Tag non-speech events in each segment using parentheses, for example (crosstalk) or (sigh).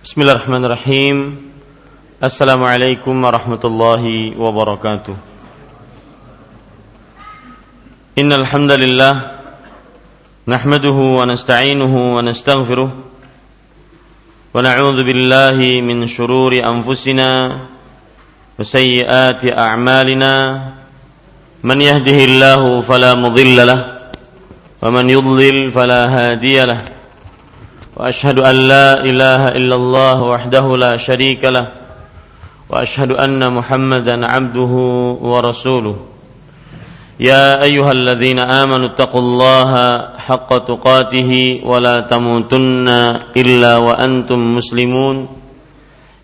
Bismillahirrahmanirrahim. Assalamualaikum warahmatullahi wabarakatuh. Innal hamdalillah nahmaduhu wa nasta'inuhu wa nastaghfiruh wa na'udzu billahi min shururi anfusina wa sayyiati a'malina. Man yahdihillahu fala mudilla lahu wa man yudlil fala وأشهد أن لا إله إلا الله وحده لا شريك له وأشهد أن محمدا عبده ورسوله. يا أيها الذين آمنوا اتقوا الله حق تقاته ولا تموتن إلا وأنتم مسلمون.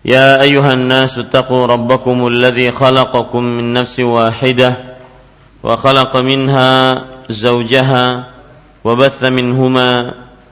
يا أيها الناس اتقوا ربكم الذي خلقكم من نفس واحدة وخلق منها زوجها وبث منهما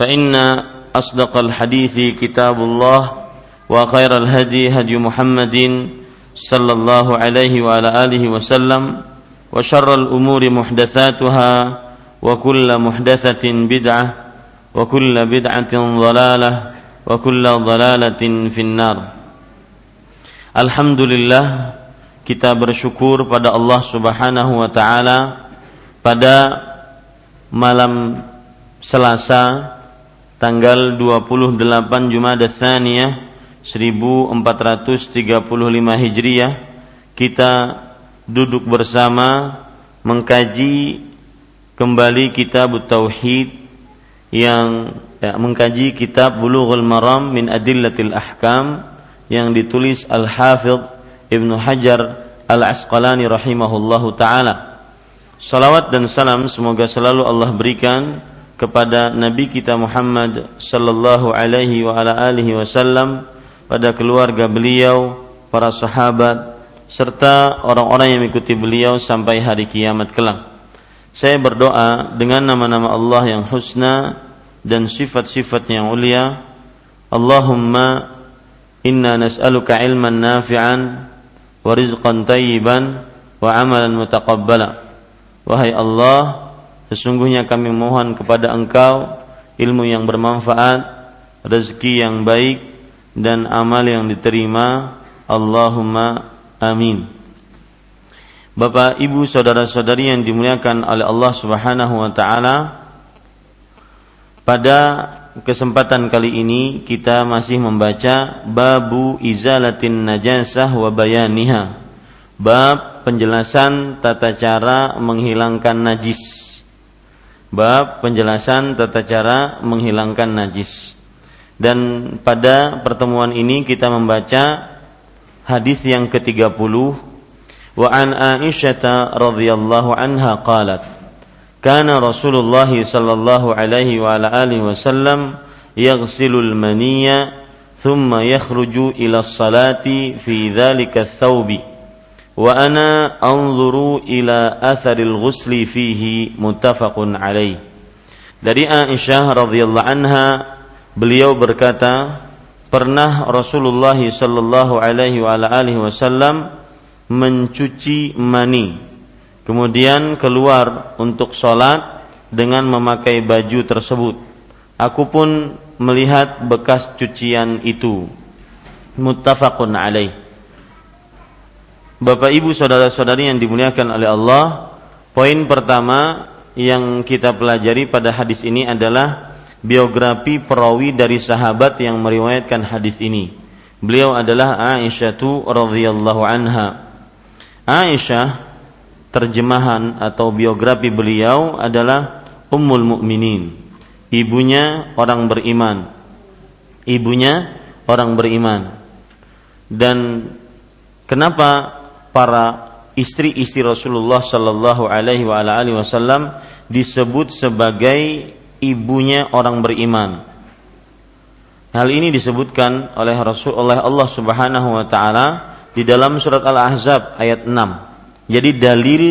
فإن أصدق الحديث كتاب الله وخير الهدي هدي محمد صلى الله عليه وعلى آله وسلم وشر الأمور محدثاتها وكل محدثة بدعة وكل بدعة ضلالة وكل ضلالة في النار Alhamdulillah kita bersyukur pada Allah Subhanahu wa taala pada malam Selasa tanggal 28 Jumada Tsaniyah 1435 Hijriah kita duduk bersama mengkaji kembali kitab Tauhid yang ya, mengkaji kitab Bulughul Maram min Adillatil Ahkam yang ditulis Al-Hafidh Ibnu Hajar Al-Asqalani rahimahullahu taala. Salawat dan salam semoga selalu Allah berikan kepada Nabi kita Muhammad sallallahu alaihi wa ala alihi wasallam pada keluarga beliau, para sahabat serta orang-orang yang mengikuti beliau sampai hari kiamat kelak. Saya berdoa dengan nama-nama Allah yang husna dan sifat-sifat yang mulia. Allahumma inna nas'aluka ilman nafi'an wa rizqan tayyiban wa amalan mutaqabbala. Wahai Allah, Sesungguhnya kami mohon kepada Engkau ilmu yang bermanfaat, rezeki yang baik dan amal yang diterima. Allahumma amin. Bapak, Ibu, saudara-saudari yang dimuliakan oleh Allah Subhanahu wa taala, pada kesempatan kali ini kita masih membaca babu izalatin najasah wa bayaniha. Bab penjelasan tata cara menghilangkan najis Bab penjelasan tata cara menghilangkan najis. Dan pada pertemuan ini kita membaca hadis yang ke-30 wa an Aisyah radhiyallahu anha qalat kana Rasulullah sallallahu alaihi wa ala alihi wasallam yaghsilul maniyya thumma yakhruju ila salati fi dhalika thawbi wa ana anzuru ila atharil ghusli fihi muttafaqun alaih. Dari Aisyah radhiyallahu anha beliau berkata pernah Rasulullah sallallahu alaihi wa alihi wasallam mencuci mani kemudian keluar untuk sholat dengan memakai baju tersebut. Aku pun melihat bekas cucian itu. Muttafaqun alaih Bapak Ibu saudara-saudari yang dimuliakan oleh Allah, poin pertama yang kita pelajari pada hadis ini adalah biografi perawi dari sahabat yang meriwayatkan hadis ini. Beliau adalah Aisyah radhiyallahu anha. Aisyah terjemahan atau biografi beliau adalah Ummul Mukminin, ibunya orang beriman. Ibunya orang beriman. Dan kenapa para istri-istri Rasulullah Sallallahu Alaihi Wasallam disebut sebagai ibunya orang beriman. Hal ini disebutkan oleh Rasul oleh Allah Subhanahu wa taala di dalam surat Al-Ahzab ayat 6. Jadi dalil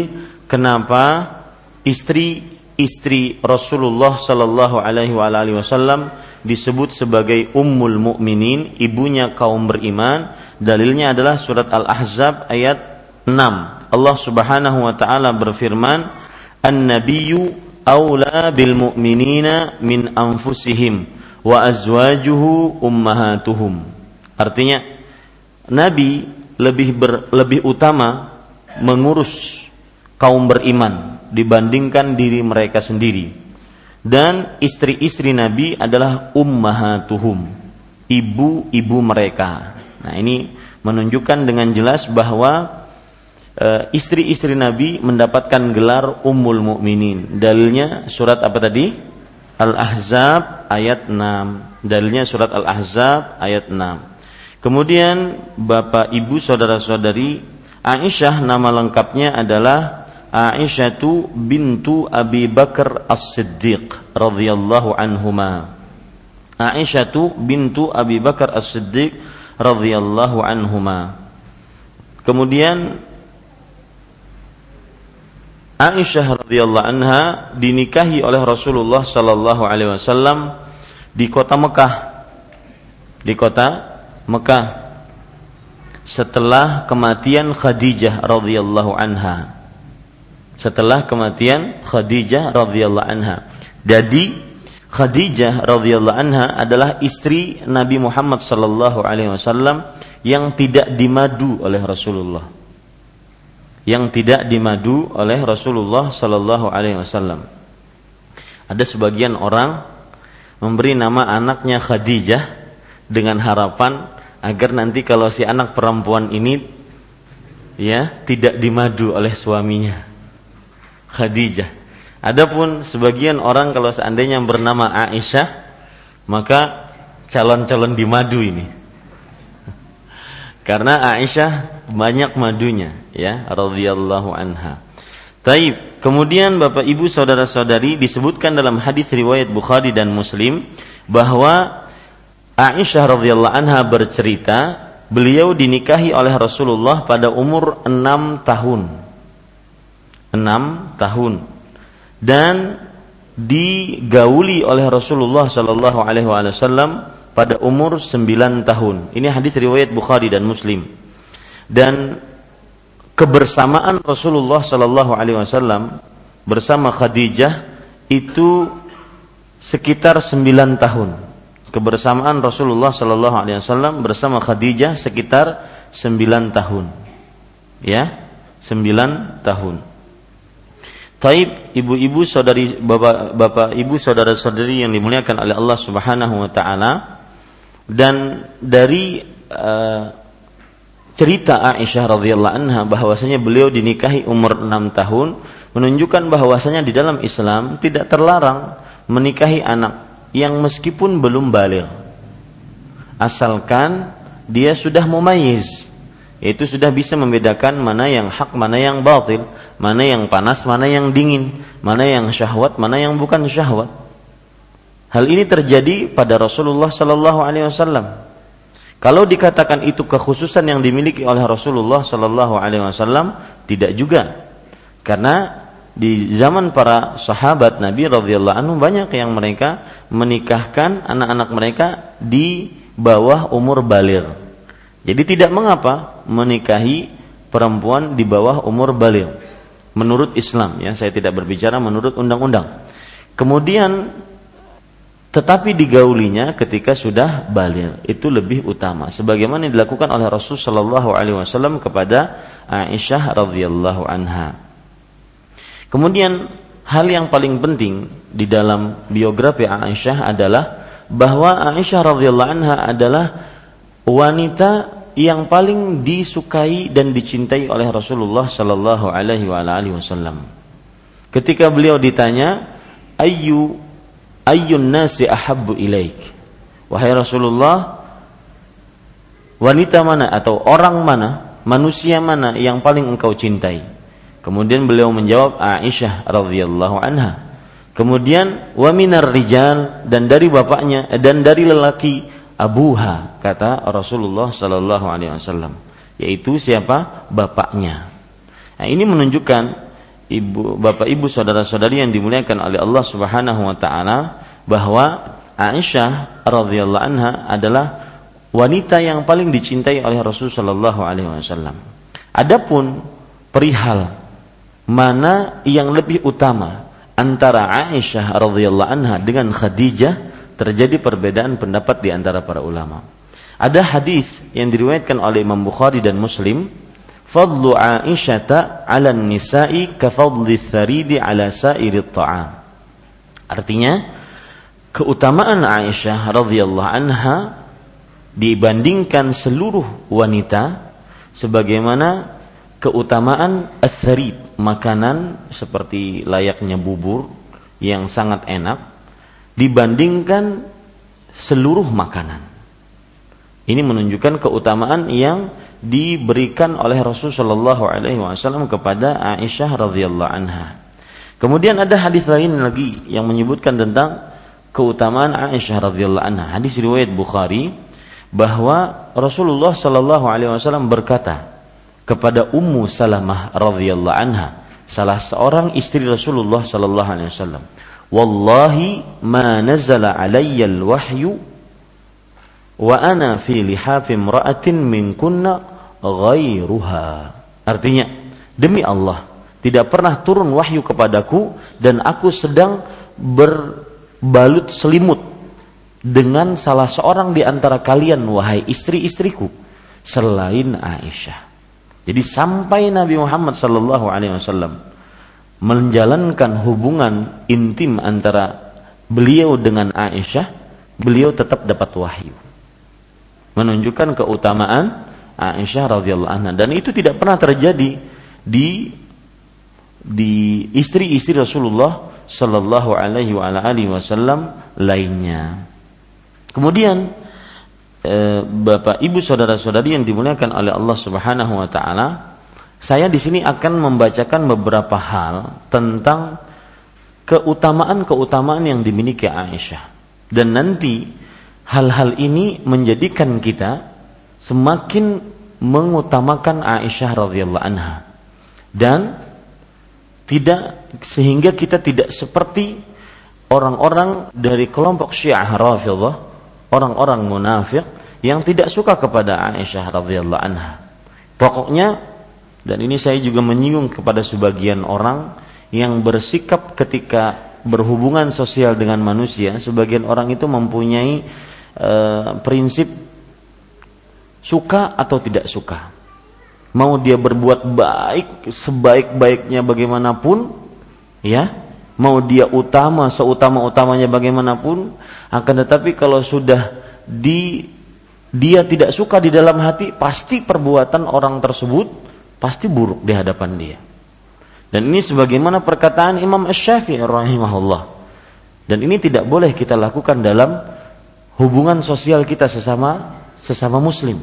kenapa istri-istri Rasulullah Shallallahu alaihi wasallam disebut sebagai ummul mukminin, ibunya kaum beriman. Dalilnya adalah surat Al-Ahzab ayat 6. Allah Subhanahu wa taala berfirman, "An-nabiyyu aula bil mu'minina min anfusihim." wa azwajuhu ummahatuhum. Artinya Nabi lebih ber, lebih utama mengurus kaum beriman dibandingkan diri mereka sendiri. Dan istri-istri Nabi adalah ummahatuhum, ibu-ibu mereka. Nah, ini menunjukkan dengan jelas bahwa istri-istri Nabi mendapatkan gelar ummul mukminin. Dalilnya surat apa tadi? Al-Ahzab ayat 6. Dalilnya surat Al-Ahzab ayat 6. Kemudian Bapak Ibu saudara-saudari Aisyah nama lengkapnya adalah Aisyatu bintu Abi Bakar As-Siddiq radhiyallahu anhuma. Aisyatu bintu Abi Bakar As-Siddiq radhiyallahu anhuma. Kemudian Aisyah radhiyallahu anha dinikahi oleh Rasulullah sallallahu alaihi wasallam di kota Mekah. Di kota Mekah setelah kematian Khadijah radhiyallahu anha. Setelah kematian Khadijah radhiyallahu anha. Jadi Khadijah radhiyallahu anha adalah istri Nabi Muhammad sallallahu alaihi wasallam yang tidak dimadu oleh Rasulullah yang tidak dimadu oleh Rasulullah Sallallahu Alaihi Wasallam. Ada sebagian orang memberi nama anaknya Khadijah dengan harapan agar nanti kalau si anak perempuan ini ya tidak dimadu oleh suaminya. Khadijah. Adapun sebagian orang kalau seandainya bernama Aisyah maka calon-calon dimadu ini. Karena Aisyah banyak madunya ya radhiyallahu anha. Taib. Kemudian Bapak Ibu saudara-saudari disebutkan dalam hadis riwayat Bukhari dan Muslim bahwa Aisyah radhiyallahu anha bercerita beliau dinikahi oleh Rasulullah pada umur enam tahun. enam tahun. Dan digauli oleh Rasulullah sallallahu alaihi wasallam pada umur sembilan tahun. Ini hadis riwayat Bukhari dan Muslim dan kebersamaan Rasulullah Shallallahu Alaihi Wasallam bersama Khadijah itu sekitar sembilan tahun. Kebersamaan Rasulullah Shallallahu Alaihi Wasallam bersama Khadijah sekitar sembilan tahun. Ya, sembilan tahun. Taib ibu-ibu saudari bapak bapak ibu saudara saudari yang dimuliakan oleh Allah Subhanahu Wa Taala dan dari uh, cerita Aisyah radhiyallahu anha bahwasanya beliau dinikahi umur 6 tahun menunjukkan bahwasanya di dalam Islam tidak terlarang menikahi anak yang meskipun belum balik. Asalkan dia sudah mumayyiz. Yaitu sudah bisa membedakan mana yang hak mana yang batil mana yang panas mana yang dingin mana yang syahwat mana yang bukan syahwat hal ini terjadi pada Rasulullah sallallahu alaihi wasallam kalau dikatakan itu kekhususan yang dimiliki oleh Rasulullah Sallallahu Alaihi Wasallam, tidak juga, karena di zaman para sahabat Nabi radhiyallahu anhu banyak yang mereka menikahkan anak-anak mereka di bawah umur balir. Jadi tidak mengapa menikahi perempuan di bawah umur balir. Menurut Islam ya, saya tidak berbicara menurut undang-undang. Kemudian tetapi digaulinya ketika sudah balik itu lebih utama sebagaimana dilakukan oleh Rasul Shallallahu alaihi wasallam kepada Aisyah radhiyallahu anha. Kemudian hal yang paling penting di dalam biografi Aisyah adalah bahwa Aisyah radhiyallahu anha adalah wanita yang paling disukai dan dicintai oleh Rasulullah Shallallahu alaihi wasallam. Ketika beliau ditanya, "Ayyu ayyun nasi ahabbu ilaik? Wahai Rasulullah wanita mana atau orang mana manusia mana yang paling engkau cintai? Kemudian beliau menjawab Aisyah radhiyallahu anha. Kemudian wa minar rijal dan dari bapaknya dan dari lelaki abuha kata Rasulullah sallallahu alaihi wasallam yaitu siapa? Bapaknya. Nah ini menunjukkan ibu bapak ibu saudara-saudari yang dimuliakan oleh Allah Subhanahu wa taala bahwa Aisyah radhiyallahu anha adalah wanita yang paling dicintai oleh Rasul sallallahu alaihi wasallam adapun perihal mana yang lebih utama antara Aisyah radhiyallahu anha dengan Khadijah terjadi perbedaan pendapat di antara para ulama. Ada hadis yang diriwayatkan oleh Imam Bukhari dan Muslim, "Fadlu Aisyata 'ala nisa'i ka fadli tharidi 'ala sa'iri ta'am." Artinya, keutamaan Aisyah radhiyallahu anha dibandingkan seluruh wanita sebagaimana keutamaan atharid makanan seperti layaknya bubur yang sangat enak dibandingkan seluruh makanan. Ini menunjukkan keutamaan yang diberikan oleh Rasulullah Shallallahu Alaihi Wasallam kepada Aisyah radhiyallahu anha. Kemudian ada hadis lain lagi yang menyebutkan tentang keutamaan Aisyah radhiyallahu anha. Hadis riwayat Bukhari bahwa Rasulullah Shallallahu Alaihi Wasallam berkata kepada Ummu Salamah radhiyallahu anha, salah seorang istri Rasulullah Shallallahu Alaihi Wasallam wallahi ma nazala alayya al-wahyu wa ana fi lihafi imra'atin min kunna ghairuha artinya demi Allah tidak pernah turun wahyu kepadaku dan aku sedang berbalut selimut dengan salah seorang di antara kalian wahai istri-istriku selain Aisyah. Jadi sampai Nabi Muhammad sallallahu alaihi wasallam menjalankan hubungan intim antara beliau dengan Aisyah, beliau tetap dapat wahyu. Menunjukkan keutamaan Aisyah radhiyallahu anha dan itu tidak pernah terjadi di di istri-istri Rasulullah sallallahu alaihi wa alihi wasallam lainnya. Kemudian eh, Bapak Ibu saudara-saudari yang dimuliakan oleh Allah Subhanahu wa taala, saya di sini akan membacakan beberapa hal tentang keutamaan-keutamaan yang dimiliki Aisyah. Dan nanti hal-hal ini menjadikan kita semakin mengutamakan Aisyah radhiyallahu anha. Dan tidak sehingga kita tidak seperti orang-orang dari kelompok Syiah Rafidhah, orang-orang munafik yang tidak suka kepada Aisyah radhiyallahu anha. Pokoknya dan ini saya juga menyinggung kepada sebagian orang yang bersikap ketika berhubungan sosial dengan manusia, sebagian orang itu mempunyai e, prinsip suka atau tidak suka. Mau dia berbuat baik sebaik-baiknya bagaimanapun, ya, mau dia utama seutama-utamanya bagaimanapun, akan tetapi kalau sudah di dia tidak suka di dalam hati, pasti perbuatan orang tersebut pasti buruk di hadapan dia. Dan ini sebagaimana perkataan Imam Ash-Syafi'i rahimahullah. Dan ini tidak boleh kita lakukan dalam hubungan sosial kita sesama sesama muslim,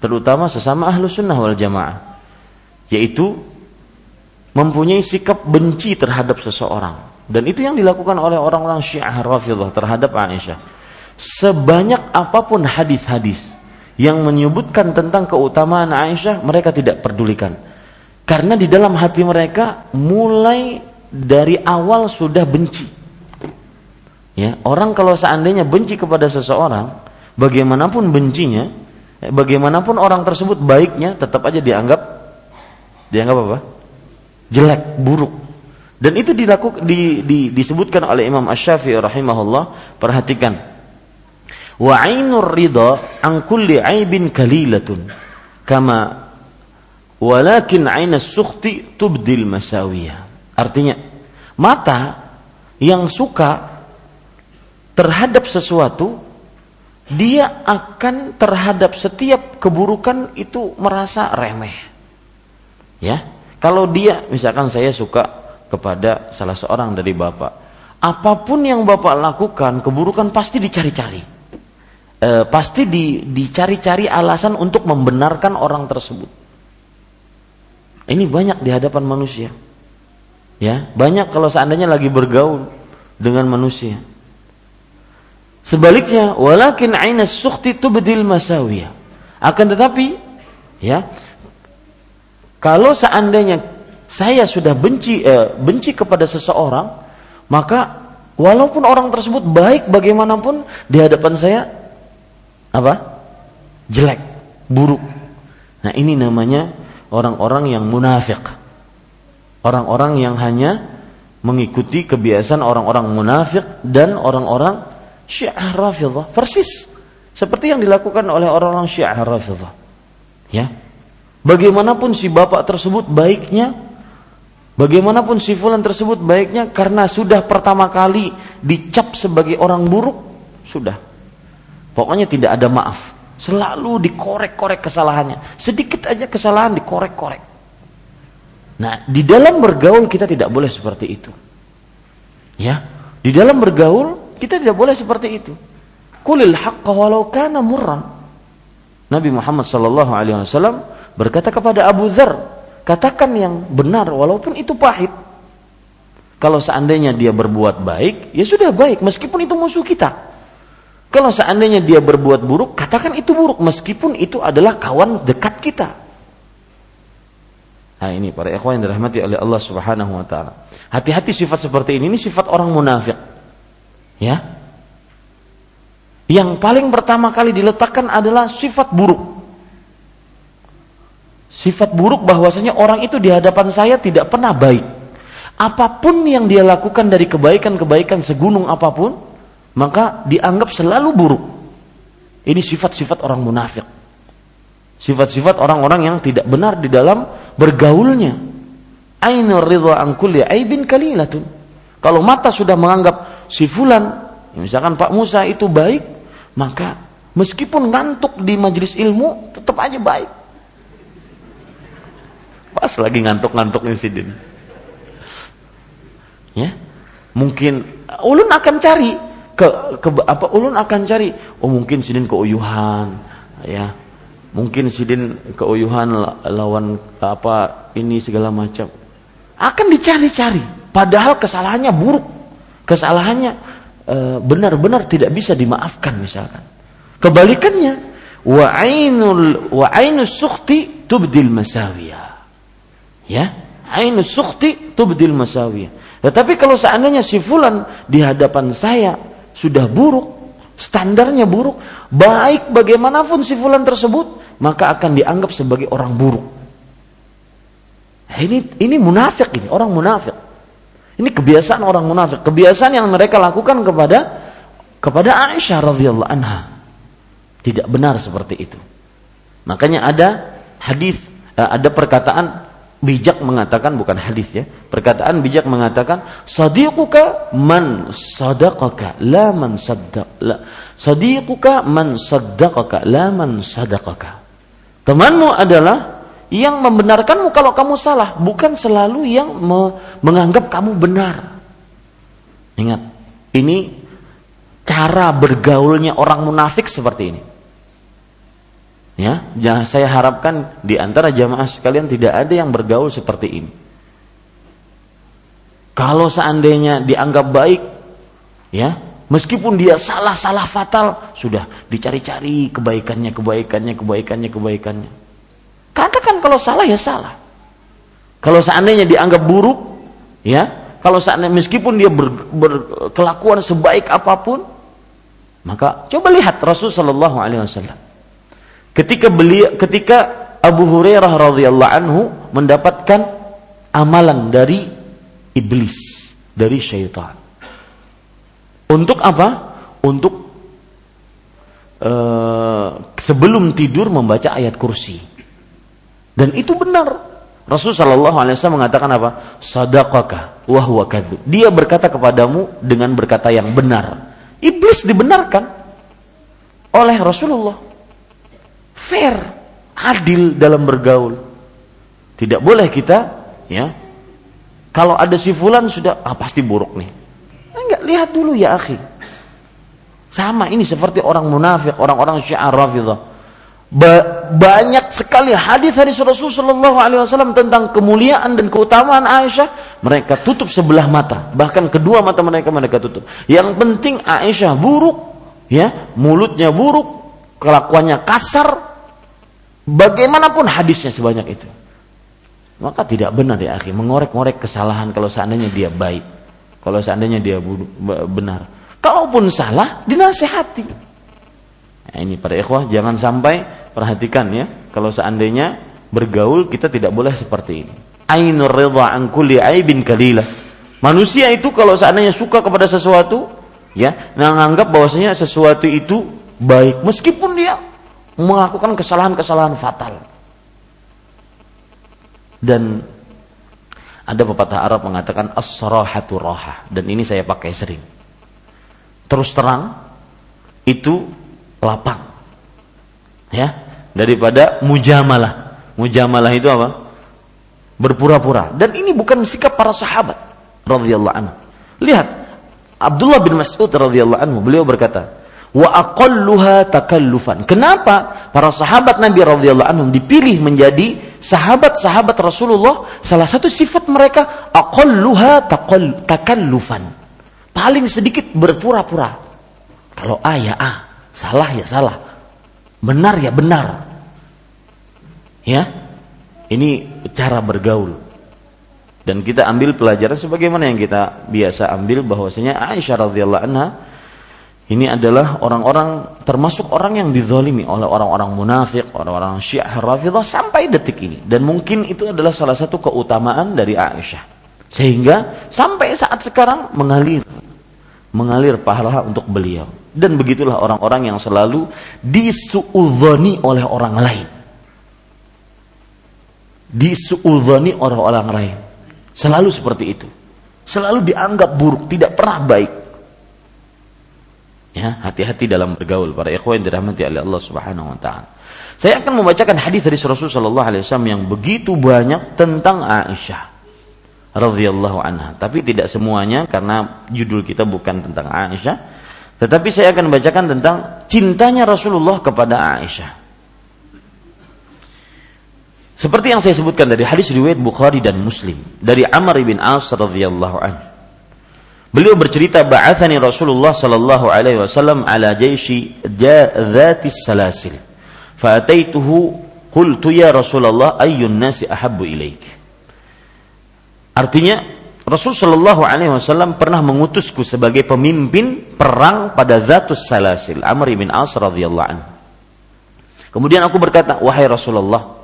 terutama sesama ahlu sunnah wal jamaah, yaitu mempunyai sikap benci terhadap seseorang. Dan itu yang dilakukan oleh orang-orang Syiah Rafidhah terhadap Aisyah. Sebanyak apa pun hadis-hadis yang menyebutkan tentang keutamaan Aisyah mereka tidak pedulikan. Karena di dalam hati mereka mulai dari awal sudah benci. Ya, orang kalau seandainya benci kepada seseorang, bagaimanapun bencinya, eh, bagaimanapun orang tersebut baiknya tetap aja dianggap dianggap apa? jelek, buruk. Dan itu dilakukan di, di, disebutkan oleh Imam Asy-Syafi'i rahimahullah. Perhatikan, wa ainur ridha an kulli aibin kalilatun kama walakin ainas sukhti tubdil masawiyah artinya mata yang suka terhadap sesuatu dia akan terhadap setiap keburukan itu merasa remeh ya kalau dia misalkan saya suka kepada salah seorang dari bapak apa pun yang bapak lakukan keburukan pasti dicari-cari e, pasti di, dicari-cari alasan untuk membenarkan orang tersebut. Ini banyak di hadapan manusia. Ya, banyak kalau seandainya lagi bergaul dengan manusia. Sebaliknya, walakin ainas sukhti tubdil masawiyah. Akan tetapi, ya, kalau seandainya saya sudah benci eh, benci kepada seseorang, maka walaupun orang tersebut baik bagaimanapun di hadapan saya apa? jelek, buruk. Nah, ini namanya orang-orang yang munafik. Orang-orang yang hanya mengikuti kebiasaan orang-orang munafik dan orang-orang Syiah Rafidhah persis seperti yang dilakukan oleh orang-orang Syiah Rafidhah. Ya. Bagaimanapun si bapak tersebut baiknya, bagaimanapun si fulan tersebut baiknya karena sudah pertama kali dicap sebagai orang buruk, sudah. Pokoknya tidak ada maaf. Selalu dikorek-korek kesalahannya. Sedikit aja kesalahan dikorek-korek. Nah, di dalam bergaul kita tidak boleh seperti itu. Ya, di dalam bergaul kita tidak boleh seperti itu. Kulil haqqa walau kana murran. Nabi Muhammad sallallahu alaihi wasallam berkata kepada Abu Dzar, katakan yang benar walaupun itu pahit. Kalau seandainya dia berbuat baik, ya sudah baik meskipun itu musuh kita. Kalau seandainya dia berbuat buruk, katakan itu buruk meskipun itu adalah kawan dekat kita. Nah ini para ikhwan yang dirahmati oleh Allah Subhanahu wa taala. Hati-hati sifat seperti ini, ini sifat orang munafik. Ya. Yang paling pertama kali diletakkan adalah sifat buruk. Sifat buruk bahwasanya orang itu di hadapan saya tidak pernah baik. Apa pun yang dia lakukan dari kebaikan-kebaikan segunung apa pun, maka dianggap selalu buruk. Ini sifat-sifat orang munafik. Sifat-sifat orang-orang yang tidak benar di dalam bergaulnya. Kalau mata sudah menganggap si fulan, ya misalkan Pak Musa itu baik, maka meskipun ngantuk di majelis ilmu, tetap aja baik. Pas lagi ngantuk-ngantuk insiden. Ya, mungkin ulun akan cari ke, ke apa ulun akan cari oh mungkin sidin keuyuhan ya mungkin sidin keuyuhan lawan apa ini segala macam akan dicari-cari Padahal kesalahannya buruk. Kesalahannya eh, benar-benar tidak bisa dimaafkan misalkan. Kebalikannya, wa ainul wa ainus sukhti tubdil masawiyah. Ya, ainus sukhti tubdil masawiyah. Tetapi kalau seandainya si fulan di hadapan saya sudah buruk, standarnya buruk, baik bagaimanapun si fulan tersebut, maka akan dianggap sebagai orang buruk. Nah, ini ini munafik ini, orang munafik. Ini kebiasaan orang munafik, kebiasaan yang mereka lakukan kepada kepada Aisyah radhiyallahu anha. Tidak benar seperti itu. Makanya ada hadis, eh, ada perkataan bijak mengatakan bukan hadis ya. Perkataan bijak mengatakan sadiquka man sadaqaka la man saddaq la. Sadiquka man saddaqaka la man sadaqaka. Temanmu adalah yang membenarkanmu kalau kamu salah, bukan selalu yang me menganggap kamu benar. Ingat, ini cara bergaulnya orang munafik seperti ini. Ya, saya harapkan di antara jamaah sekalian tidak ada yang bergaul seperti ini. Kalau seandainya dianggap baik, ya, meskipun dia salah-salah fatal, sudah dicari-cari kebaikannya, kebaikannya, kebaikannya, kebaikannya. Katakan kalau salah ya salah. Kalau seandainya dianggap buruk, ya, kalau seandainya meskipun dia ber, berkelakuan sebaik apa pun, maka coba lihat Rasul Shallallahu Alaihi Wasallam. Ketika beliau, ketika Abu Hurairah radhiyallahu anhu mendapatkan amalan dari iblis, dari syaitan. Untuk apa? Untuk uh, sebelum tidur membaca ayat kursi. Dan itu benar. Rasul Shallallahu Alaihi Wasallam mengatakan apa? Sadaqaka wahwa kadzub. Dia berkata kepadamu dengan berkata yang benar. Iblis dibenarkan oleh Rasulullah. Fair, adil dalam bergaul. Tidak boleh kita, ya. Kalau ada si fulan sudah, ah pasti buruk nih. Enggak, lihat dulu ya akhi. Sama ini seperti orang munafik, orang-orang syiar rafidah Ba banyak sekali hadis-hadis Rasul Shallallahu Alaihi Wasallam tentang kemuliaan dan keutamaan Aisyah. Mereka tutup sebelah mata, bahkan kedua mata mereka mereka tutup. Yang penting Aisyah buruk, ya, mulutnya buruk, kelakuannya kasar, bagaimanapun hadisnya sebanyak itu. Maka tidak benar ya akhi mengorek-ngorek kesalahan kalau seandainya dia baik. Kalau seandainya dia benar. Kalaupun salah dinasehati. Nah, ini para ikhwah jangan sampai perhatikan ya kalau seandainya bergaul kita tidak boleh seperti ini. Ainur ridha an kulli aibin kalila. Manusia itu kalau seandainya suka kepada sesuatu ya, menganggap bahwasanya sesuatu itu baik meskipun dia melakukan kesalahan-kesalahan fatal. Dan ada pepatah Arab mengatakan as-sarahatu roha dan ini saya pakai sering. Terus terang itu lapang. Ya, daripada mujamalah. Mujamalah itu apa? Berpura-pura. Dan ini bukan sikap para sahabat radhiyallahu anhu. Lihat Abdullah bin Mas'ud radhiyallahu anhu beliau berkata, wa aqalluha takallufan. Kenapa para sahabat Nabi radhiyallahu anhum dipilih menjadi sahabat-sahabat Rasulullah? Salah satu sifat mereka aqalluha takallufan. Paling sedikit berpura-pura. Kalau A ya A, salah ya salah. Benar ya benar. Ya. Ini cara bergaul. Dan kita ambil pelajaran sebagaimana yang kita biasa ambil bahwasanya Aisyah radhiyallahu anha ini adalah orang-orang termasuk orang yang dizalimi oleh orang-orang munafik, orang-orang Syiah Rafidah sampai detik ini dan mungkin itu adalah salah satu keutamaan dari Aisyah. Sehingga sampai saat sekarang mengalir mengalir pahala untuk beliau. Dan begitulah orang-orang yang selalu disuudzoni oleh orang lain. Disuudzoni oleh orang lain. Selalu seperti itu. Selalu dianggap buruk, tidak pernah baik. Ya, hati-hati dalam bergaul para ikhwan dirahmati oleh Allah Subhanahu wa taala. Saya akan membacakan hadis dari Rasulullah sallallahu alaihi wasallam yang begitu banyak tentang Aisyah radhiyallahu anha. Tapi tidak semuanya karena judul kita bukan tentang Aisyah, tetapi saya akan membacakan tentang cintanya Rasulullah kepada Aisyah. Seperti yang saya sebutkan dari hadis riwayat Bukhari dan Muslim dari Amr bin As radhiyallahu anhu. Beliau bercerita ba'athani Rasulullah sallallahu alaihi wasallam ala jaishi dzatis salasil. Fa'ataituhu qultu ya Rasulullah ayyun nasi ahabbu ilaik. Artinya Rasul sallallahu alaihi wasallam pernah mengutusku sebagai pemimpin perang pada Zatus Salasil Amr bin As radhiyallahu anhu. Kemudian aku berkata, "Wahai Rasulullah,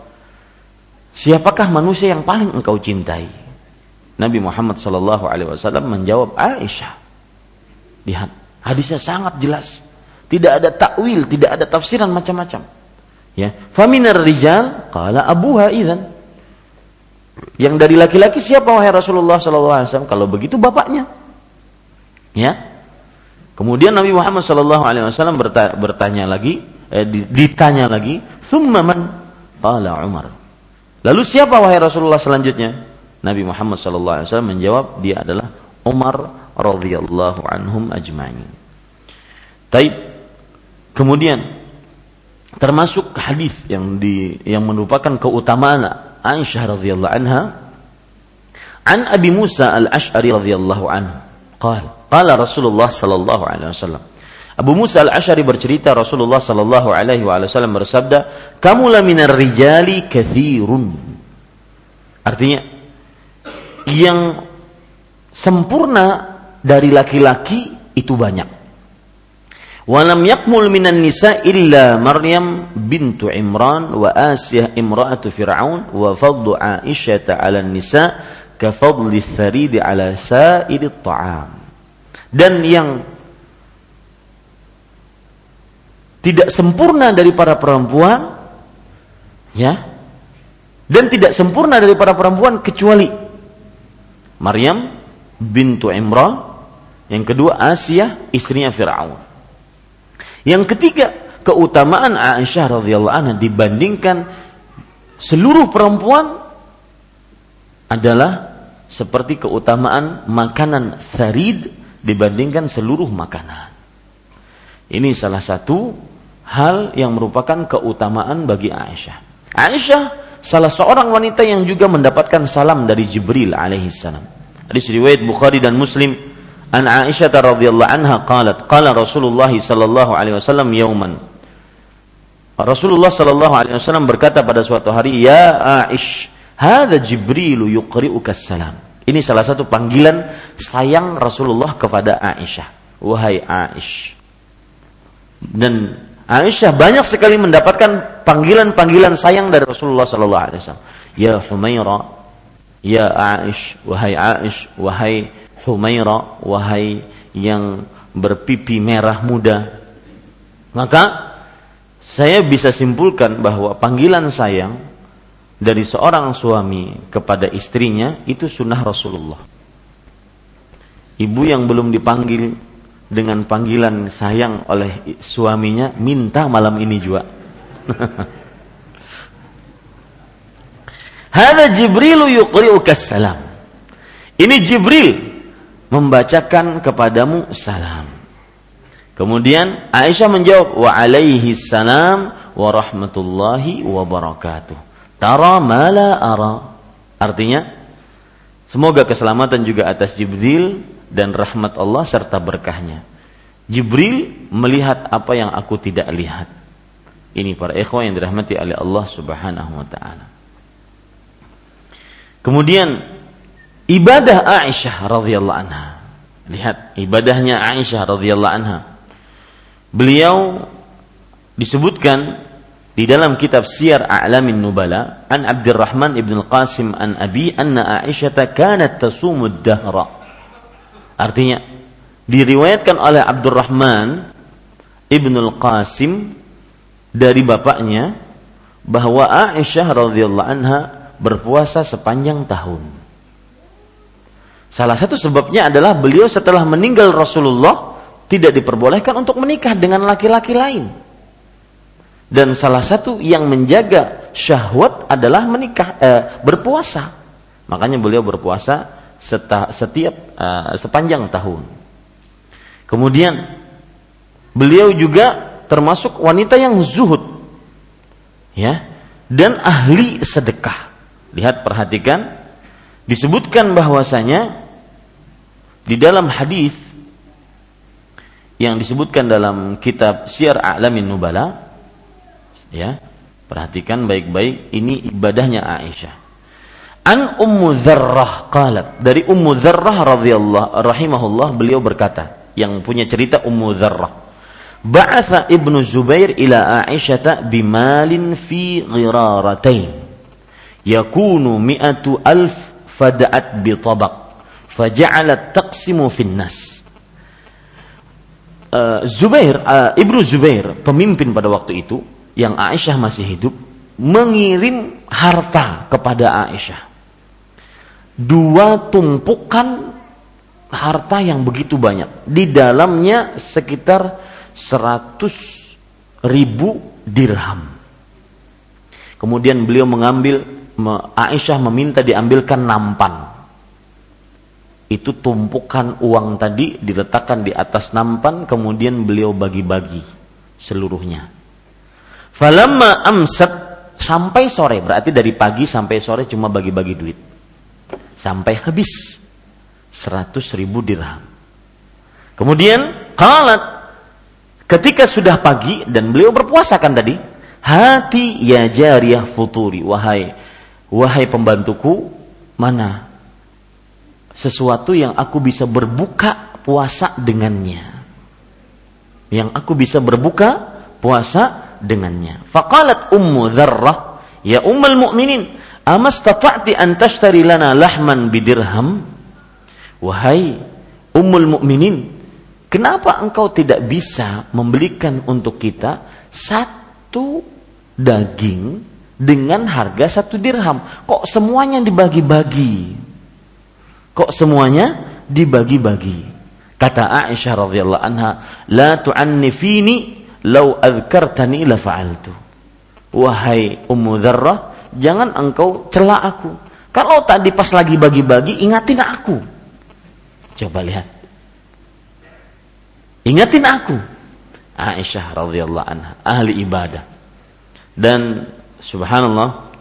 siapakah manusia yang paling engkau cintai?" Nabi Muhammad Sallallahu Alaihi Wasallam menjawab Aisyah. Lihat, hadisnya sangat jelas. Tidak ada takwil, tidak ada tafsiran macam-macam. Ya, faminar rijal kala abuha idan. Yang dari laki-laki siapa wahai Rasulullah Sallallahu Alaihi Wasallam? Kalau begitu bapaknya. Ya. Kemudian Nabi Muhammad Sallallahu Alaihi Wasallam bertanya, lagi, eh, ditanya lagi, "Thumma Qala Umar. Lalu siapa wahai Rasulullah selanjutnya? Nabi Muhammad SAW menjawab dia adalah Umar radhiyallahu anhum ajma'in. Taib. Kemudian termasuk hadis yang di yang merupakan keutamaan Aisyah radhiyallahu anha an Abi Musa al-Ash'ari radhiyallahu anhu. Qala qala Rasulullah sallallahu alaihi wasallam. Abu Musa al-Ash'ari bercerita Rasulullah sallallahu alaihi wasallam bersabda kamu minar rijali kathirun. Artinya yang sempurna dari laki-laki itu banyak. Walam yakmul minan nisa illa Maryam bintu Imran wa Asiyah imra'atu Fir'aun wa fadlu Aisyah 'ala nisa ka fadli tharidi 'ala sa'iri ta'am. Dan yang tidak sempurna dari para perempuan ya dan tidak sempurna dari para perempuan kecuali Maryam bintu Imran, yang kedua Asia istrinya Firaun. Yang ketiga, keutamaan Aisyah radhiyallahu anha dibandingkan seluruh perempuan adalah seperti keutamaan makanan sarid dibandingkan seluruh makanan. Ini salah satu hal yang merupakan keutamaan bagi Aisyah. Aisyah salah seorang wanita yang juga mendapatkan salam dari Jibril alaihissalam. Hadis riwayat Bukhari dan Muslim. An Aisyah radhiyallahu anha qalat qala Rasulullah sallallahu alaihi wasallam yauman. Rasulullah sallallahu alaihi wasallam berkata pada suatu hari ya Aish hadza Jibril yuqri'uka salam. Ini salah satu panggilan sayang Rasulullah kepada Aisyah. Wahai Aish. Dan Aisyah banyak sekali mendapatkan panggilan-panggilan sayang dari Rasulullah sallallahu alaihi wasallam. Ya Humaira ya Aish wahai Aish wahai Humaira wahai yang berpipi merah muda. Maka saya bisa simpulkan bahwa panggilan sayang dari seorang suami kepada istrinya itu sunnah Rasulullah. Ibu yang belum dipanggil dengan panggilan sayang oleh suaminya minta malam ini juga. (laughs) Hada Jibril yuqri'uka salam. Ini Jibril membacakan kepadamu salam. Kemudian Aisyah menjawab wa alaihi salam wa rahmatullahi wa barakatuh. Tara mala ara. Artinya semoga keselamatan juga atas Jibril dan rahmat Allah serta berkahnya. Jibril melihat apa yang aku tidak lihat. Ini para ikhwan yang dirahmati oleh Allah Subhanahu wa taala. Kemudian ibadah Aisyah radhiyallahu anha. Lihat ibadahnya Aisyah radhiyallahu anha. Beliau disebutkan di dalam kitab Siyar A'lamin Nubala an Abdurrahman ibn Qasim an Abi anna Aisyah kanat tasumud dahra. Artinya diriwayatkan oleh Abdurrahman ibn Qasim dari bapaknya bahwa Aisyah radhiyallahu anha berpuasa sepanjang tahun. Salah satu sebabnya adalah beliau setelah meninggal Rasulullah tidak diperbolehkan untuk menikah dengan laki-laki lain. Dan salah satu yang menjaga syahwat adalah menikah eh, berpuasa. Makanya beliau berpuasa setiap eh, sepanjang tahun. Kemudian beliau juga termasuk wanita yang zuhud. Ya, dan ahli sedekah. Lihat perhatikan disebutkan bahwasanya di dalam hadis yang disebutkan dalam kitab Syiar A'lamin Nubala ya perhatikan baik-baik ini ibadahnya Aisyah. An Ummu Dzarrah qalat dari Ummu Dzarrah radhiyallahu rahimahullah beliau berkata yang punya cerita Ummu Dzarrah Ba'atha Ibnu Zubair ila Aisyah bimalin fi ghiraratain. Yakunu mi'atu alf fada'at bi tabaq faja'alat taqsimu finnas. Uh, Zubair uh, Ibnu Zubair pemimpin pada waktu itu yang Aisyah masih hidup mengirim harta kepada Aisyah. Dua tumpukan harta yang begitu banyak. Di dalamnya sekitar 100 ribu dirham. Kemudian beliau mengambil Aisyah meminta diambilkan nampan itu tumpukan uang tadi diletakkan di atas nampan kemudian beliau bagi-bagi seluruhnya. Falamma amsat sampai sore berarti dari pagi sampai sore cuma bagi-bagi duit sampai habis 100 ribu dirham. Kemudian kalat ketika sudah pagi dan beliau berpuasa kan tadi hati ya jariyah futuri wahai wahai pembantuku mana sesuatu yang aku bisa berbuka puasa dengannya. Yang aku bisa berbuka puasa dengannya. Faqalat Ummu Dzarrah, "Ya Ummul Mukminin, amastata'ti an tashtari lana lahman bidirham?" Wahai Ummul Mukminin, kenapa engkau tidak bisa membelikan untuk kita satu daging dengan harga satu dirham? Kok semuanya dibagi-bagi? Kok semuanya dibagi-bagi? Kata Aisyah radhiyallahu anha, "La tu'annifini law adzkartani la fa'altu." Wahai Ummu Dzarrah, jangan engkau cela aku. Kalau tadi pas lagi bagi-bagi, ingatin aku. Coba lihat. Ingatin aku. Aisyah radhiyallahu anha, ahli ibadah. Dan subhanallah,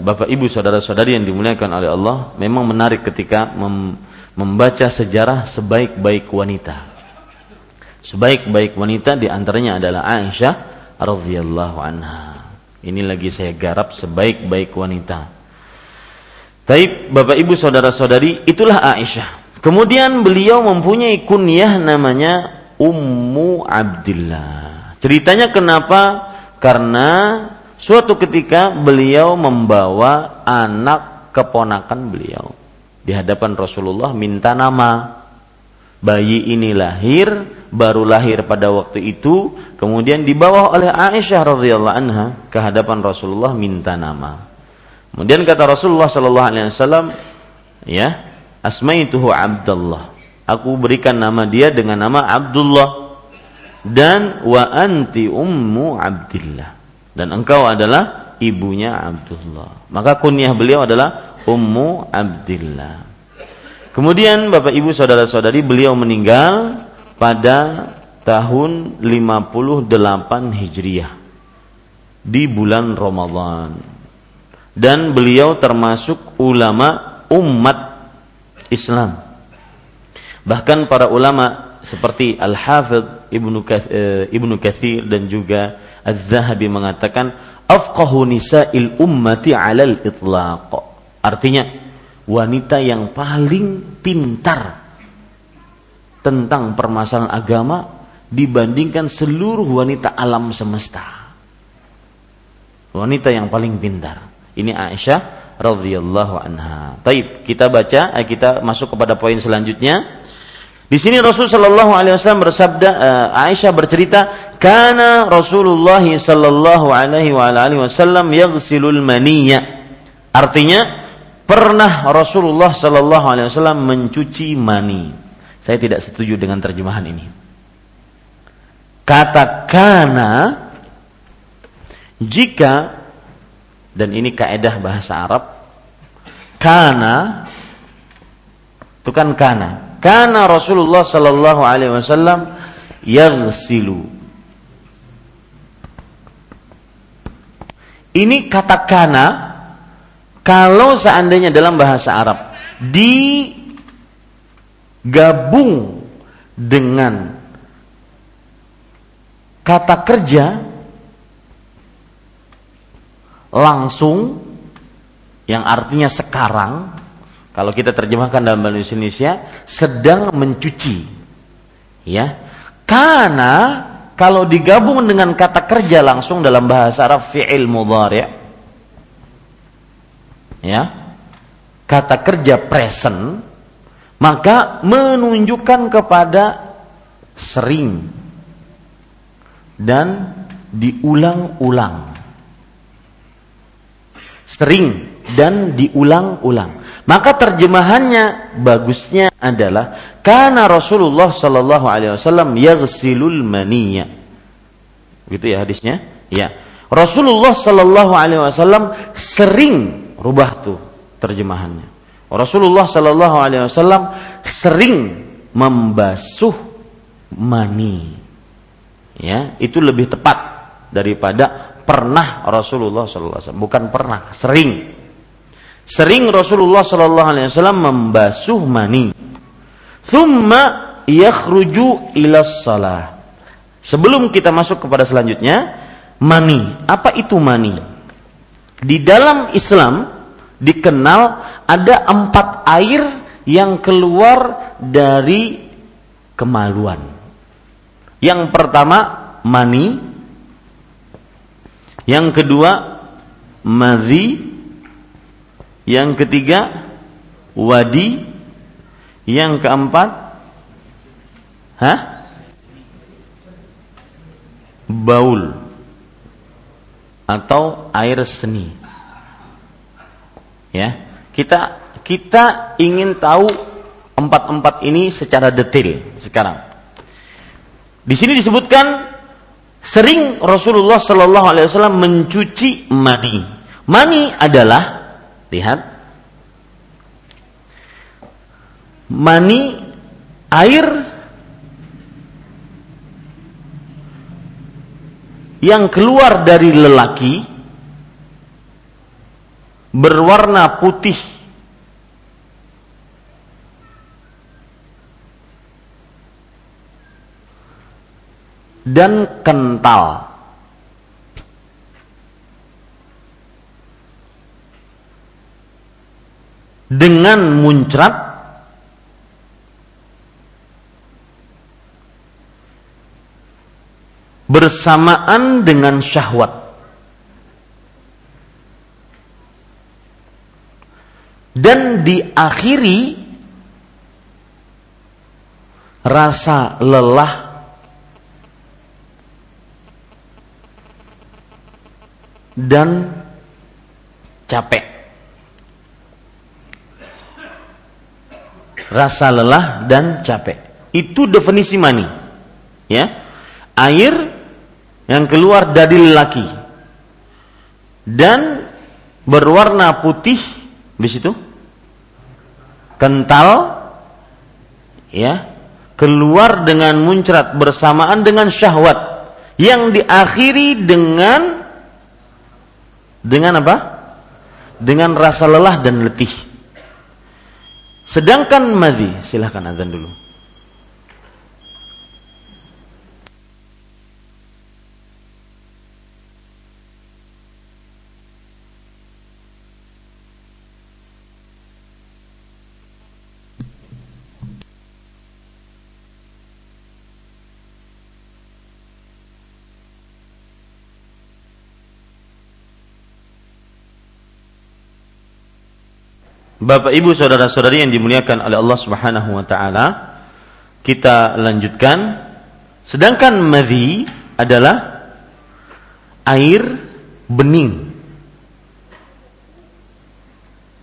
Bapak Ibu saudara-saudari yang dimuliakan oleh Allah memang menarik ketika mem membaca sejarah sebaik-baik wanita. Sebaik-baik wanita di antaranya adalah Aisyah radhiyallahu anha. Ini lagi saya garap sebaik-baik wanita. Taib Bapak Ibu saudara-saudari itulah Aisyah. Kemudian beliau mempunyai kunyah namanya Ummu Abdillah. Ceritanya kenapa? Karena suatu ketika beliau membawa anak keponakan beliau di hadapan Rasulullah minta nama. Bayi ini lahir, baru lahir pada waktu itu, kemudian dibawa oleh Aisyah radhiyallahu anha ke hadapan Rasulullah minta nama. Kemudian kata Rasulullah sallallahu alaihi wasallam, ya, asmaituhu Abdullah. Aku berikan nama dia dengan nama Abdullah dan wa anti ummu Abdillah dan engkau adalah ibunya Abdullah. Maka kunyah beliau adalah Ummu Abdillah. Kemudian Bapak Ibu saudara-saudari beliau meninggal pada tahun 58 Hijriah di bulan Ramadan. Dan beliau termasuk ulama umat Islam. Bahkan para ulama seperti Al-Hafidh Ibnu eh, Ibnu Katsir dan juga Az-Zahabi mengatakan afqahu nisa'il ummati 'alal itlaq. Artinya wanita yang paling pintar tentang permasalahan agama dibandingkan seluruh wanita alam semesta. Wanita yang paling pintar. Ini Aisyah radhiyallahu anha. Taib, kita baca, eh, kita masuk kepada poin selanjutnya. Di sini Rasul Shallallahu Alaihi Wasallam bersabda, uh, Aisyah bercerita, karena Rasulullah Shallallahu Alaihi Wasallam yaghsilul maniyya. Artinya pernah Rasulullah Shallallahu Alaihi Wasallam mencuci mani. Saya tidak setuju dengan terjemahan ini. Kata kana jika dan ini kaedah bahasa Arab kana bukan kana kana Rasulullah Shallallahu Alaihi Wasallam yaghsilu. Ini kata kana kalau seandainya dalam bahasa Arab digabung dengan kata kerja langsung yang artinya sekarang kalau kita terjemahkan dalam bahasa Indonesia sedang mencuci. Ya. Karena kalau digabung dengan kata kerja langsung dalam bahasa Arab fi'il mudhari' ya. Kata kerja present maka menunjukkan kepada sering dan diulang-ulang. Sering dan diulang-ulang maka terjemahannya bagusnya adalah karena Rasulullah Shallallahu Alaihi Wasallam yaghsilul maniyya gitu ya hadisnya ya Rasulullah Shallallahu Alaihi Wasallam sering Rubah tuh terjemahannya. Rasulullah Shallallahu Alaihi Wasallam sering membasuh mani. Ya, itu lebih tepat daripada pernah Rasulullah Sallallahu Alaihi Wasallam. Bukan pernah, sering. Sering Rasulullah Sallallahu Alaihi Wasallam membasuh mani. Thumma yakhruju ila salah. Sebelum kita masuk kepada selanjutnya, mani. Apa itu mani? Di dalam Islam dikenal ada empat air yang keluar dari kemaluan. Yang pertama mani, yang kedua madhi, yang ketiga wadi, yang keempat hah? baul atau air seni. Ya, kita kita ingin tahu empat-empat ini secara detail sekarang. Di sini disebutkan sering Rasulullah Shallallahu Alaihi Wasallam mencuci mani. Mani adalah lihat mani air yang keluar dari lelaki berwarna putih dan kental. Dengan muncrat bersamaan dengan syahwat. Dan diakhiri rasa lelah dan capek. Rasa lelah dan capek. Itu definisi mani. Ya. Air yang keluar dari lelaki dan berwarna putih di situ kental ya keluar dengan muncrat bersamaan dengan syahwat yang diakhiri dengan dengan apa? Dengan rasa lelah dan letih. Sedangkan madhi, silahkan azan dulu. Bapak Ibu saudara-saudari yang dimuliakan oleh Allah Subhanahu wa taala, kita lanjutkan. Sedangkan madhi adalah air bening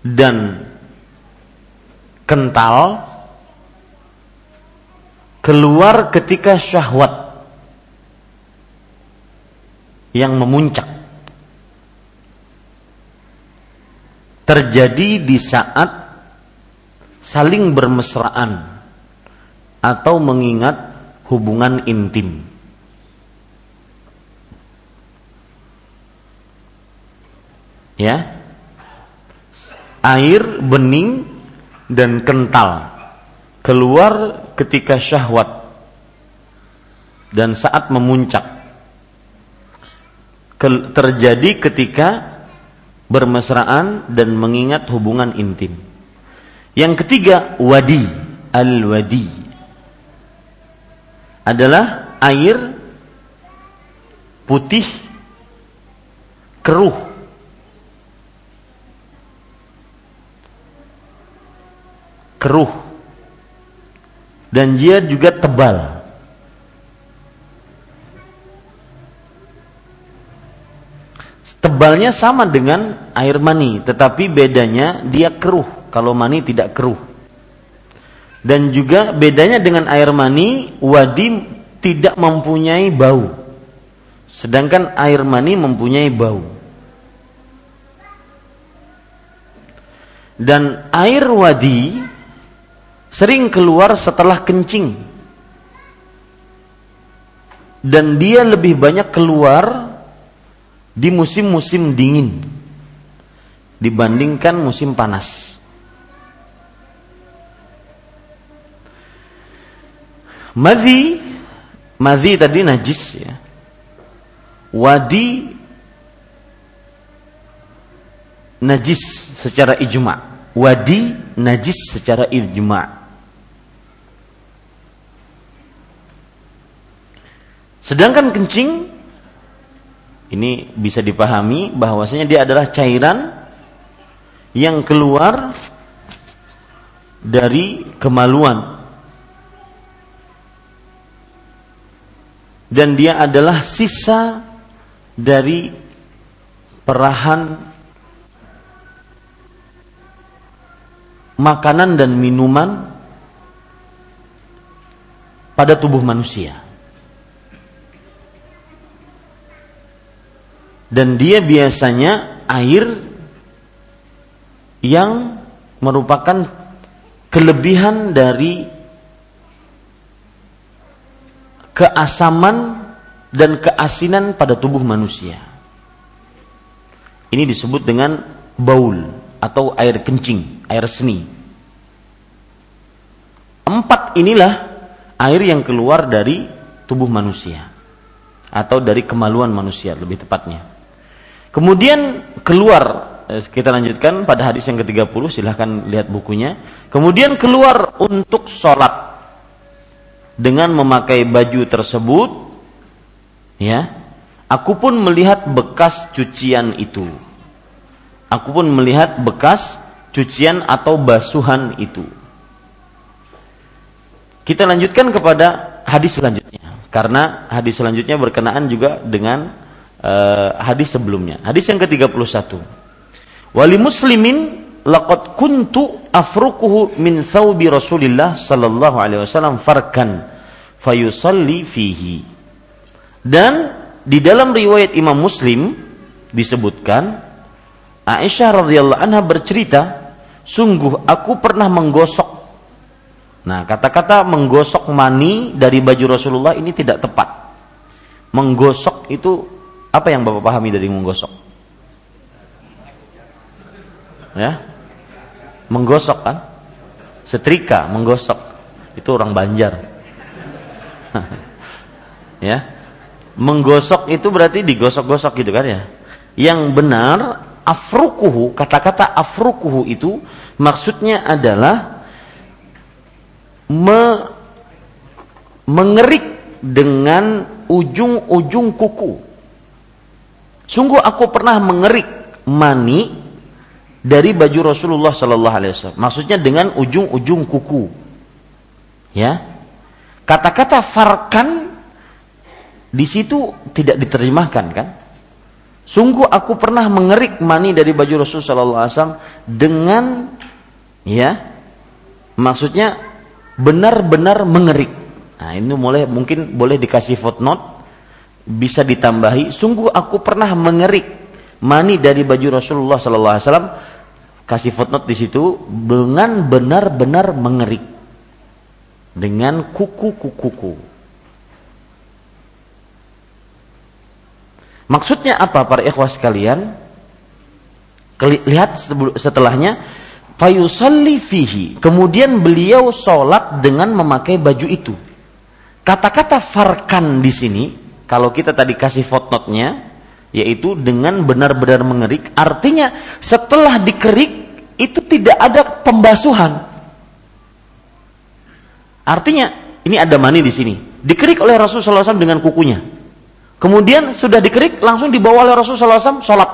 dan kental keluar ketika syahwat yang memuncak terjadi di saat saling bermesraan atau mengingat hubungan intim. Ya. Air bening dan kental keluar ketika syahwat dan saat memuncak terjadi ketika bermesraan dan mengingat hubungan intim. Yang ketiga, wadi, al-wadi. Adalah air putih keruh. Keruh. Dan dia juga tebal. Tebalnya sama dengan air mani, tetapi bedanya dia keruh. Kalau mani tidak keruh. Dan juga bedanya dengan air mani, wadi tidak mempunyai bau. Sedangkan air mani mempunyai bau. Dan air wadi sering keluar setelah kencing. Dan dia lebih banyak keluar di musim-musim dingin dibandingkan musim panas. Madhi, madhi tadi najis ya. Wadi najis secara ijma. Wadi najis secara ijma. Sedangkan kencing ini bisa dipahami bahwasanya dia adalah cairan yang keluar dari kemaluan dan dia adalah sisa dari perahan makanan dan minuman pada tubuh manusia. Dan dia biasanya air yang merupakan kelebihan dari keasaman dan keasinan pada tubuh manusia. Ini disebut dengan baul atau air kencing, air seni. Empat inilah air yang keluar dari tubuh manusia atau dari kemaluan manusia lebih tepatnya. Kemudian keluar eh, kita lanjutkan pada hadis yang ke-30 silahkan lihat bukunya. Kemudian keluar untuk sholat dengan memakai baju tersebut ya. Aku pun melihat bekas cucian itu. Aku pun melihat bekas cucian atau basuhan itu. Kita lanjutkan kepada hadis selanjutnya karena hadis selanjutnya berkenaan juga dengan uh, hadis sebelumnya hadis yang ke-31 wali muslimin laqad kuntu afruquhu min thawbi Rasulillah sallallahu alaihi wasallam farkan fayusalli fihi. Dan di dalam riwayat Imam Muslim disebutkan Aisyah radhiyallahu anha bercerita, sungguh aku pernah menggosok. Nah, kata-kata menggosok mani dari baju Rasulullah ini tidak tepat. Menggosok itu apa yang Bapak pahami dari menggosok? Ya, menggosok kan? Setrika menggosok. Itu orang Banjar. (laughs) Ya? Menggosok itu berarti digosok-gosok gitu kan ya? Yang benar afrukuhu kata-kata afrukuhu itu maksudnya adalah me, mengerik dengan ujung-ujung kuku sungguh aku pernah mengerik mani dari baju Rasulullah Sallallahu Alaihi Wasallam. Maksudnya dengan ujung-ujung kuku. Ya, kata-kata farkan di situ tidak diterjemahkan kan? Sungguh aku pernah mengerik mani dari baju Rasul Sallallahu Alaihi Wasallam dengan ya, maksudnya benar-benar mengerik. Nah ini boleh mungkin boleh dikasih footnote, bisa ditambahi. Sungguh aku pernah mengerik mani dari baju Rasulullah sallallahu alaihi wasallam kasih footnote di situ dengan benar-benar mengerik dengan kuku-kuku. Maksudnya apa para ikhwas sekalian? Lihat setelahnya fayusalli fihi. Kemudian beliau sholat dengan memakai baju itu. Kata-kata farkan di sini, kalau kita tadi kasih footnote-nya, yaitu dengan benar-benar mengerik artinya setelah dikerik itu tidak ada pembasuhan. Artinya ini ada mani di sini. Dikerik oleh Rasulullah SAW dengan kukunya. Kemudian sudah dikerik langsung dibawa oleh Rasulullah SAW sholat.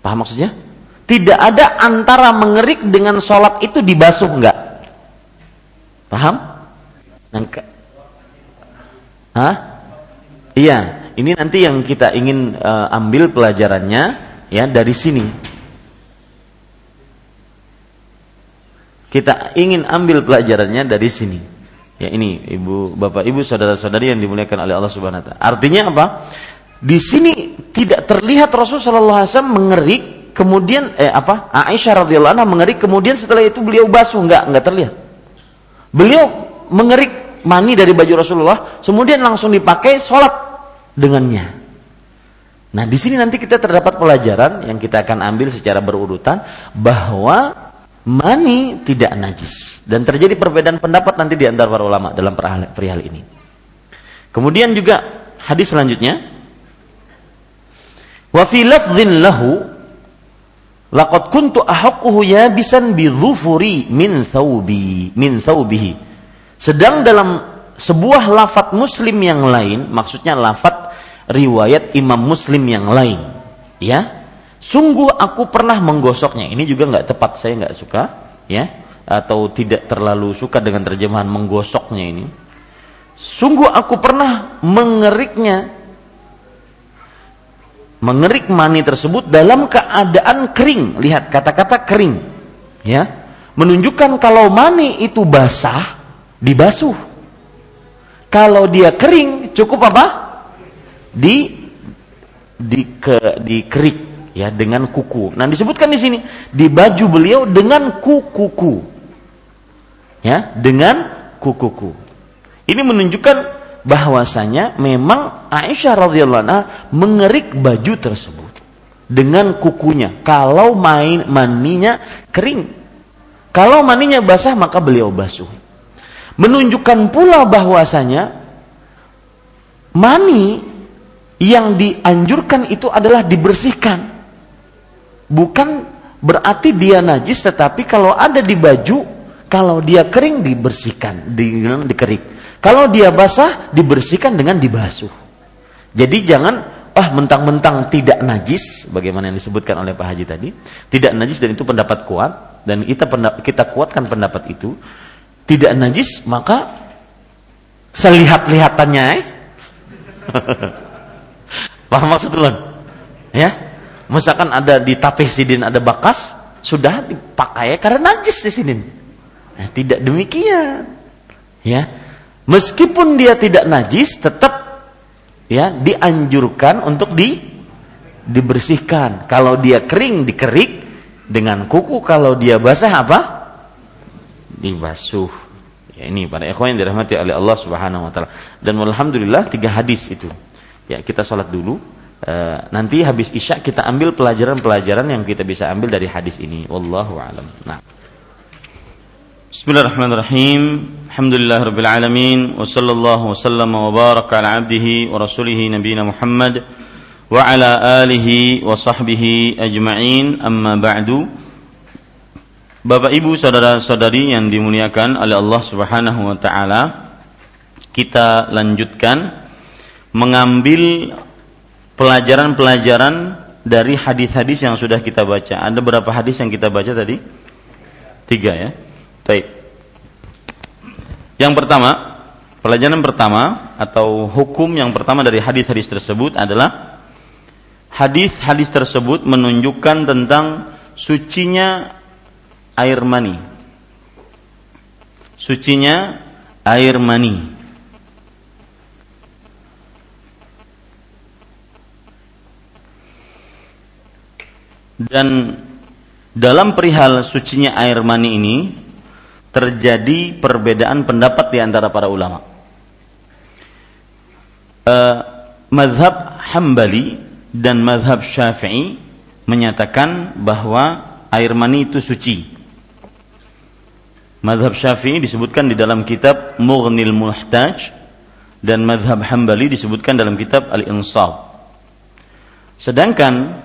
Paham maksudnya? Tidak ada antara mengerik dengan sholat itu dibasuh enggak. Paham? Hah? Iya, ini nanti yang kita ingin uh, ambil pelajarannya ya dari sini. Kita ingin ambil pelajarannya dari sini. Ya ini Ibu, Bapak, Ibu, saudara-saudari yang dimuliakan oleh Allah Subhanahu wa taala. Artinya apa? Di sini tidak terlihat Rasulullah SAW mengerik kemudian eh apa? Aisyah radhiyallahu anha mengerik kemudian setelah itu beliau basuh enggak enggak terlihat. Beliau mengerik mani dari baju Rasulullah kemudian langsung dipakai sholat dengannya. Nah, di sini nanti kita terdapat pelajaran yang kita akan ambil secara berurutan bahwa mani tidak najis dan terjadi perbedaan pendapat nanti di antara para ulama dalam perihal ini. Kemudian juga hadis selanjutnya Wa fi lafdhin lahu laqad kuntu ahaqquhu yabisan bi dhufuri min thawbi min thawbihi. Sedang dalam sebuah lafat muslim yang lain, maksudnya lafat riwayat Imam Muslim yang lain. Ya, sungguh aku pernah menggosoknya. Ini juga nggak tepat, saya nggak suka, ya, atau tidak terlalu suka dengan terjemahan menggosoknya ini. Sungguh aku pernah mengeriknya, mengerik mani tersebut dalam keadaan kering. Lihat kata-kata kering, ya, menunjukkan kalau mani itu basah, dibasuh. Kalau dia kering, cukup apa? Di di ke di kerik ya dengan kuku. Nah disebutkan di sini di baju beliau dengan kuku-kuku. Ya, dengan kuku-kuku. Ini menunjukkan bahwasanya memang Aisyah radhiyallahu anha mengerik baju tersebut. dengan kukunya. Kalau main maninya kering. Kalau maninya basah maka beliau basuh. Menunjukkan pula bahwasanya mani yang dianjurkan itu adalah dibersihkan. Bukan berarti dia najis tetapi kalau ada di baju kalau dia kering dibersihkan dengan dikerik. Kalau dia basah dibersihkan dengan dibasuh. Jadi jangan ah mentang-mentang tidak najis bagaimana yang disebutkan oleh Pak Haji tadi, tidak najis dan itu pendapat kuat dan kita kita kuatkan pendapat itu. Tidak najis maka selihat-lihatannya eh? (laughs) Paham maksud Ya? Misalkan ada di tapeh sidin ada bakas, sudah dipakai karena najis di sini. Nah, tidak demikian. Ya. Meskipun dia tidak najis, tetap ya dianjurkan untuk di dibersihkan. Kalau dia kering dikerik dengan kuku, kalau dia basah apa? Dibasuh. Ya ini para ikhwan yang dirahmati oleh Allah Subhanahu wa taala. Dan alhamdulillah tiga hadis itu. Ya, kita sholat dulu. E, nanti habis isya kita ambil pelajaran-pelajaran yang kita bisa ambil dari hadis ini. Wallahu alam. Nah. Bismillahirrahmanirrahim. Alhamdulillahirabbil alamin wa sallallahu wasallam wa baraka ala abdihi wa rasulih nabiyina Muhammad wa ala alihi wa sahbihi ajma'in. Amma ba'du. Bapak Ibu saudara-saudari yang dimuliakan oleh Allah Subhanahu wa taala, kita lanjutkan mengambil pelajaran-pelajaran dari hadis-hadis yang sudah kita baca. Ada berapa hadis yang kita baca tadi? Tiga ya. Baik. Yang pertama, pelajaran pertama atau hukum yang pertama dari hadis-hadis tersebut adalah hadis-hadis tersebut menunjukkan tentang sucinya air mani. Sucinya air mani. Dan dalam perihal sucinya air mani ini terjadi perbedaan pendapat di antara para ulama. Uh, madhab Hambali dan madhab Syafi'i menyatakan bahwa air mani itu suci. Madhab Syafi'i disebutkan di dalam kitab Mughnil Muhtaj dan madhab Hambali disebutkan dalam kitab Al-Insaf. Sedangkan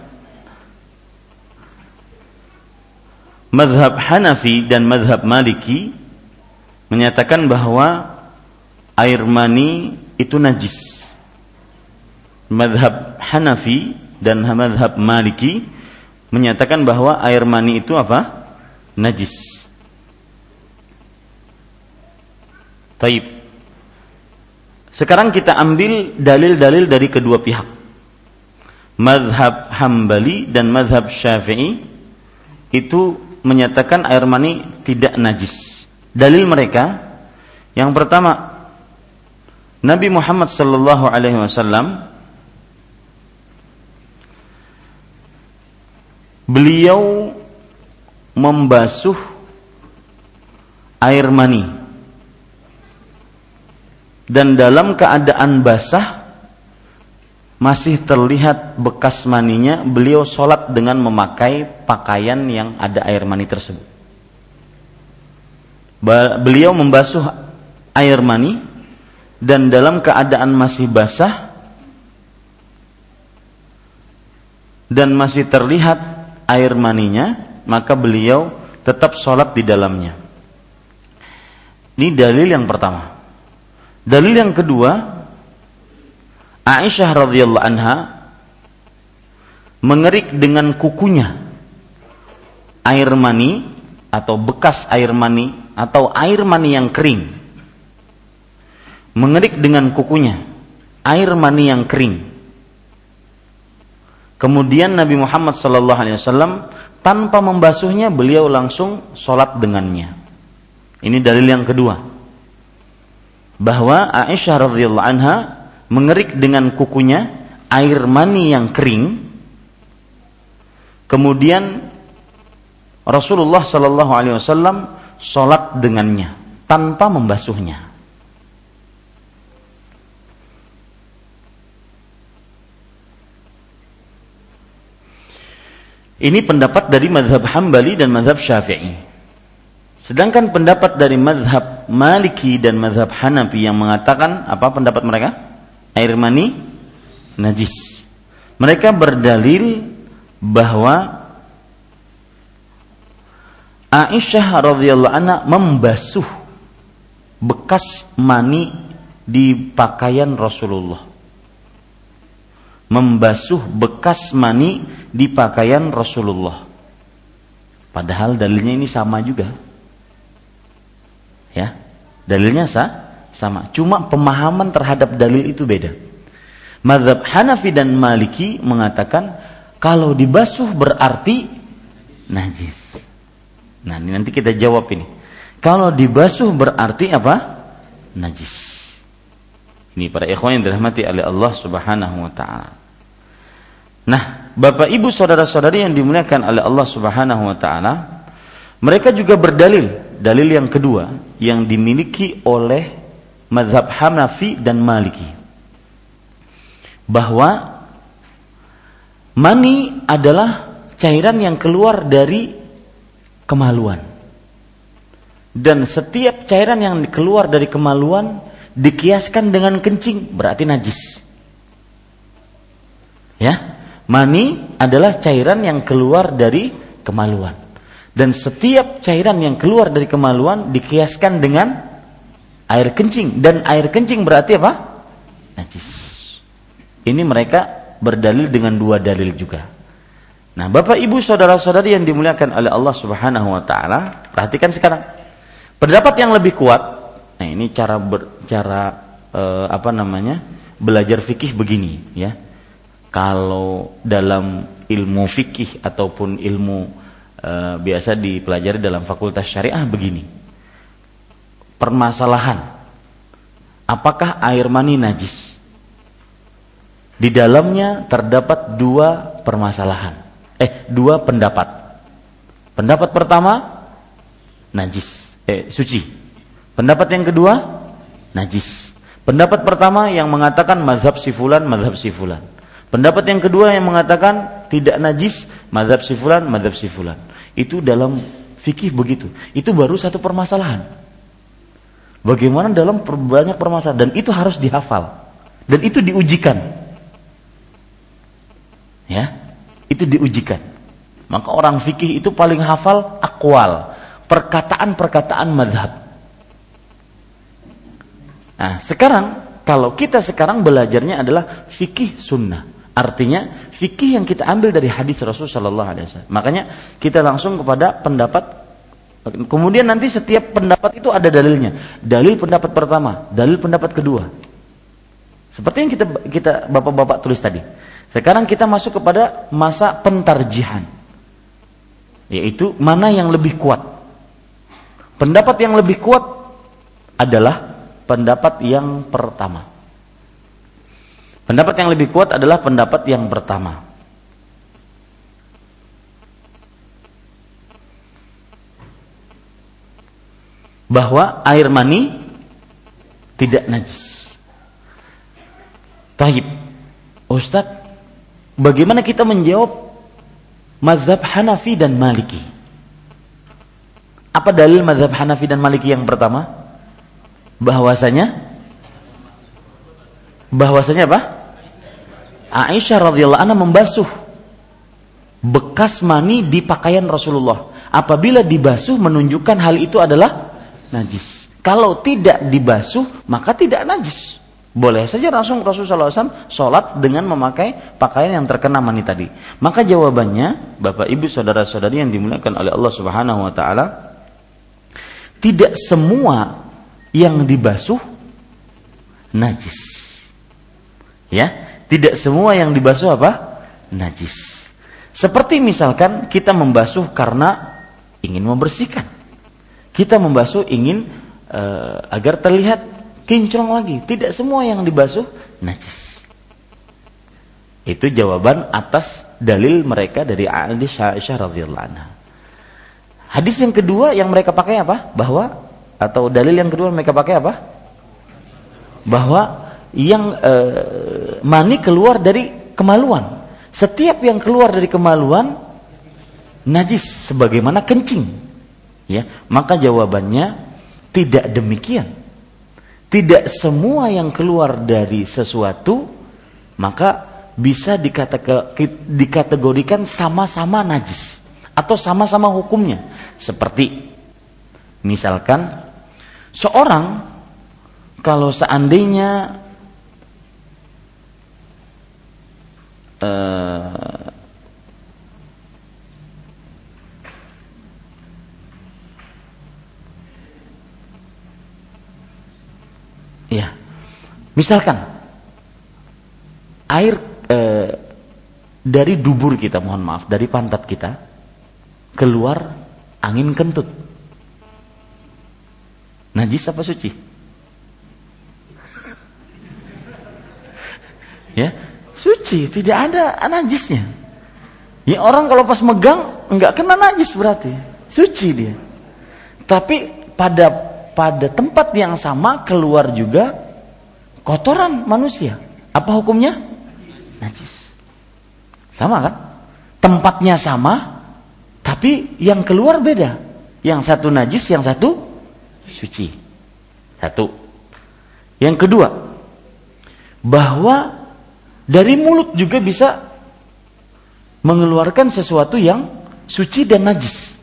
Madhab Hanafi dan madhab Maliki menyatakan bahwa air mani itu najis. Madhab Hanafi dan madhab Maliki menyatakan bahwa air mani itu apa? Najis. Taib. Sekarang kita ambil dalil-dalil dari kedua pihak. Madhab Hambali dan madhab Syafi'i itu menyatakan air mani tidak najis. Dalil mereka yang pertama Nabi Muhammad sallallahu alaihi wasallam beliau membasuh air mani dan dalam keadaan basah masih terlihat bekas maninya, beliau sholat dengan memakai pakaian yang ada air mani tersebut. Beliau membasuh air mani dan dalam keadaan masih basah dan masih terlihat air maninya, maka beliau tetap sholat di dalamnya. Ini dalil yang pertama. Dalil yang kedua, Aisyah radhiyallahu anha mengerik dengan kukunya air mani atau bekas air mani atau air mani yang kering. Mengerik dengan kukunya air mani yang kering. Kemudian Nabi Muhammad sallallahu alaihi wasallam tanpa membasuhnya beliau langsung sholat dengannya. Ini dalil yang kedua. Bahwa Aisyah radhiyallahu anha mengerik dengan kukunya air mani yang kering. Kemudian Rasulullah Shallallahu Alaihi Wasallam sholat dengannya tanpa membasuhnya. Ini pendapat dari madhab Hambali dan madhab Syafi'i. Sedangkan pendapat dari madhab Maliki dan madhab Hanafi yang mengatakan apa pendapat mereka? Air mani najis. Mereka berdalil bahwa Aisyah radhiyallahu anha membasuh bekas mani di pakaian Rasulullah. Membasuh bekas mani di pakaian Rasulullah. Padahal dalilnya ini sama juga. Ya. Dalilnya sa sama. Cuma pemahaman terhadap dalil itu beda. Madhab Hanafi dan Maliki mengatakan kalau dibasuh berarti najis. Nah, ini nanti kita jawab ini. Kalau dibasuh berarti apa? Najis. Ini para ikhwan yang dirahmati oleh Allah Subhanahu wa taala. Nah, Bapak Ibu saudara-saudari yang dimuliakan oleh Allah Subhanahu wa taala, mereka juga berdalil, dalil yang kedua yang dimiliki oleh mazhab Hanafi dan Maliki. Bahwa mani adalah cairan yang keluar dari kemaluan. Dan setiap cairan yang keluar dari kemaluan dikiaskan dengan kencing berarti najis. Ya, Mani adalah cairan yang keluar dari kemaluan. Dan setiap cairan yang keluar dari kemaluan dikiaskan dengan air kencing. Dan air kencing berarti apa? Najis. Ini mereka berdalil dengan dua dalil juga. Nah, Bapak Ibu saudara-saudari yang dimuliakan oleh Allah Subhanahu wa taala, perhatikan sekarang. Pendapat yang lebih kuat. Nah, ini cara ber, cara eh, apa namanya? belajar fikih begini, ya kalau dalam ilmu fikih ataupun ilmu e, biasa dipelajari dalam fakultas syariah begini. Permasalahan apakah air mani najis? Di dalamnya terdapat dua permasalahan. Eh, dua pendapat. Pendapat pertama najis, eh suci. Pendapat yang kedua najis. Pendapat pertama yang mengatakan mazhab sifulan, mazhab sifulan. Pendapat yang kedua yang mengatakan tidak najis, madhab sifulan, madhab sifulan. Itu dalam fikih begitu. Itu baru satu permasalahan. Bagaimana dalam banyak permasalahan dan itu harus dihafal dan itu diujikan. Ya, itu diujikan. Maka orang fikih itu paling hafal akwal, perkataan-perkataan madhab. Nah, sekarang kalau kita sekarang belajarnya adalah fikih sunnah. Artinya fikih yang kita ambil dari hadis Rasul Shallallahu Alaihi Wasallam. Makanya kita langsung kepada pendapat. Kemudian nanti setiap pendapat itu ada dalilnya. Dalil pendapat pertama, dalil pendapat kedua. Seperti yang kita kita bapak-bapak tulis tadi. Sekarang kita masuk kepada masa pentarjihan. Yaitu mana yang lebih kuat. Pendapat yang lebih kuat adalah pendapat yang pertama. Pendapat yang lebih kuat adalah pendapat yang pertama. Bahwa air mani tidak najis. Tahib. Ustadz, bagaimana kita menjawab mazhab Hanafi dan Maliki? Apa dalil mazhab Hanafi dan Maliki yang pertama? Bahwasanya bahwasanya apa? Aisyah radhiyallahu anha membasuh bekas mani di pakaian Rasulullah. Apabila dibasuh menunjukkan hal itu adalah najis. Kalau tidak dibasuh maka tidak najis. Boleh saja langsung Rasulullah SAW sholat dengan memakai pakaian yang terkena mani tadi. Maka jawabannya, Bapak Ibu saudara-saudari yang dimuliakan oleh Allah Subhanahu Wa Taala, tidak semua yang dibasuh najis. Ya, tidak semua yang dibasuh apa? Najis. Seperti misalkan kita membasuh karena ingin membersihkan. Kita membasuh ingin uh, agar terlihat kinclong lagi. Tidak semua yang dibasuh najis. Itu jawaban atas dalil mereka dari Aisyah radhiyallahu anha. Hadis yang kedua yang mereka pakai apa? Bahwa atau dalil yang kedua mereka pakai apa? Bahwa yang e, mani keluar dari kemaluan. Setiap yang keluar dari kemaluan najis sebagaimana kencing. Ya, maka jawabannya tidak demikian. Tidak semua yang keluar dari sesuatu maka bisa dikategorikan sama-sama najis atau sama-sama hukumnya. Seperti misalkan seorang kalau seandainya uh, Ya. Misalkan air e, dari dubur kita, mohon maaf, dari pantat kita keluar angin kentut. Najis apa suci? Ya, suci, tidak ada najisnya. Ya orang kalau pas megang nggak kena najis berarti, suci dia. Tapi pada pada tempat yang sama keluar juga kotoran manusia. Apa hukumnya? Najis. Sama kan? Tempatnya sama, tapi yang keluar beda. Yang satu najis, yang satu suci. Satu. Yang kedua, bahwa dari mulut juga bisa mengeluarkan sesuatu yang suci dan najis.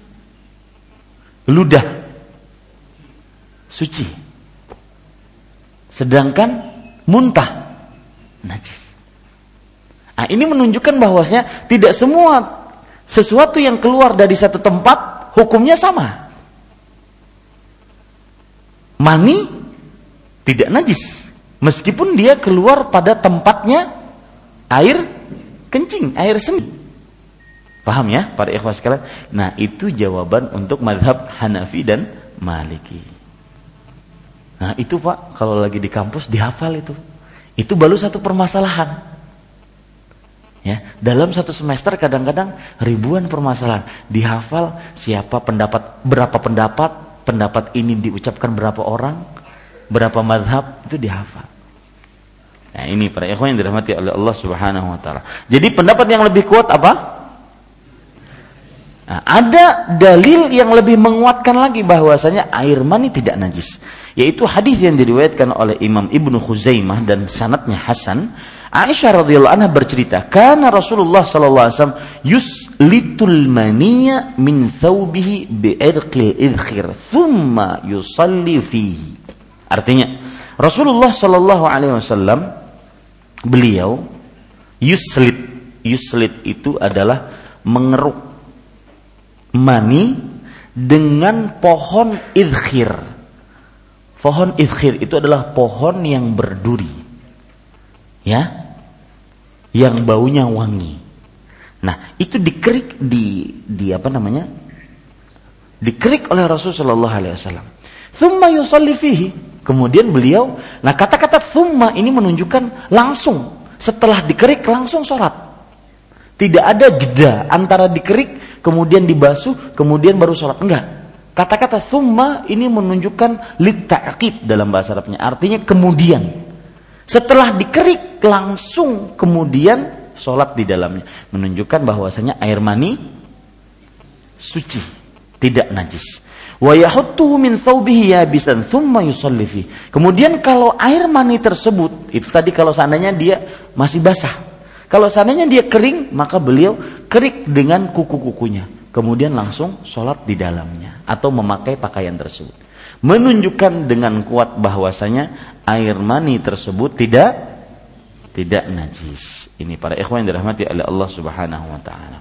Ludah suci. Sedangkan muntah najis. Nah, ini menunjukkan bahwasanya tidak semua sesuatu yang keluar dari satu tempat hukumnya sama. Mani tidak najis meskipun dia keluar pada tempatnya air kencing, air seni. Paham ya para ikhwas sekalian? Nah, itu jawaban untuk madhab Hanafi dan Maliki. Nah itu pak, kalau lagi di kampus dihafal itu. Itu baru satu permasalahan. Ya, dalam satu semester kadang-kadang ribuan permasalahan dihafal siapa pendapat berapa pendapat pendapat ini diucapkan berapa orang berapa madhab itu dihafal. Nah ini para ikhwan yang dirahmati oleh Allah Subhanahu Wa Taala. Jadi pendapat yang lebih kuat apa? Nah, ada dalil yang lebih menguatkan lagi bahwasanya air mani tidak najis, yaitu hadis yang diriwayatkan oleh Imam Ibnu Khuzaimah dan sanatnya Hasan. Aisyah radhiyallahu anha bercerita, "Kana Rasulullah sallallahu alaihi wasallam yuslitul maniya min thawbihi bi'irqil idkhir, thumma yusalli fihi." Artinya, Rasulullah sallallahu alaihi wasallam beliau yuslit. Yuslit itu adalah mengeruk mani dengan pohon idkhir. Pohon idkhir itu adalah pohon yang berduri. Ya. Yang baunya wangi. Nah, itu dikerik di di apa namanya? Dikerik oleh Rasulullah sallallahu alaihi wasallam. Thumma yusalli fihi. Kemudian beliau, nah kata-kata thumma ini menunjukkan langsung setelah dikerik langsung sholat. Tidak ada jeda antara dikerik, kemudian dibasuh, kemudian baru sholat. Enggak. Kata-kata thumma ini menunjukkan litta'qib dalam bahasa Arabnya. Artinya kemudian. Setelah dikerik, langsung kemudian sholat di dalamnya. Menunjukkan bahwasanya air mani suci. Tidak najis. Wa thawbihi Kemudian kalau air mani tersebut, itu tadi kalau seandainya dia masih basah, kalau seandainya dia kering, maka beliau kerik dengan kuku-kukunya. Kemudian langsung sholat di dalamnya. Atau memakai pakaian tersebut. Menunjukkan dengan kuat bahwasanya air mani tersebut tidak tidak najis. Ini para ikhwan yang dirahmati oleh Allah Subhanahu wa taala.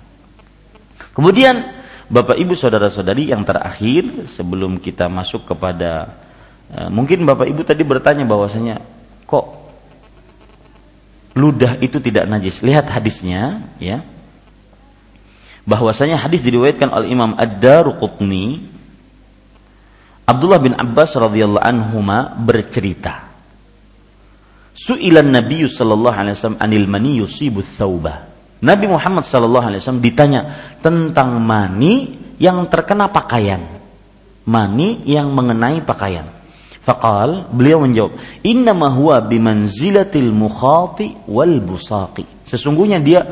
Kemudian Bapak Ibu saudara-saudari yang terakhir sebelum kita masuk kepada uh, mungkin Bapak Ibu tadi bertanya bahwasanya kok ludah itu tidak najis. Lihat hadisnya, ya. Bahwasanya hadis diriwayatkan oleh Imam Ad-Daruqutni Abdullah bin Abbas radhiyallahu anhuma bercerita. Su'ilan Nabi sallallahu alaihi wasallam anil mani yusibu. Nabi Muhammad sallallahu alaihi wasallam ditanya tentang mani yang terkena pakaian. Mani yang mengenai pakaian. Faqal, beliau menjawab, "Innama huwa bimanzilatil mukhati wal busaqi." Sesungguhnya dia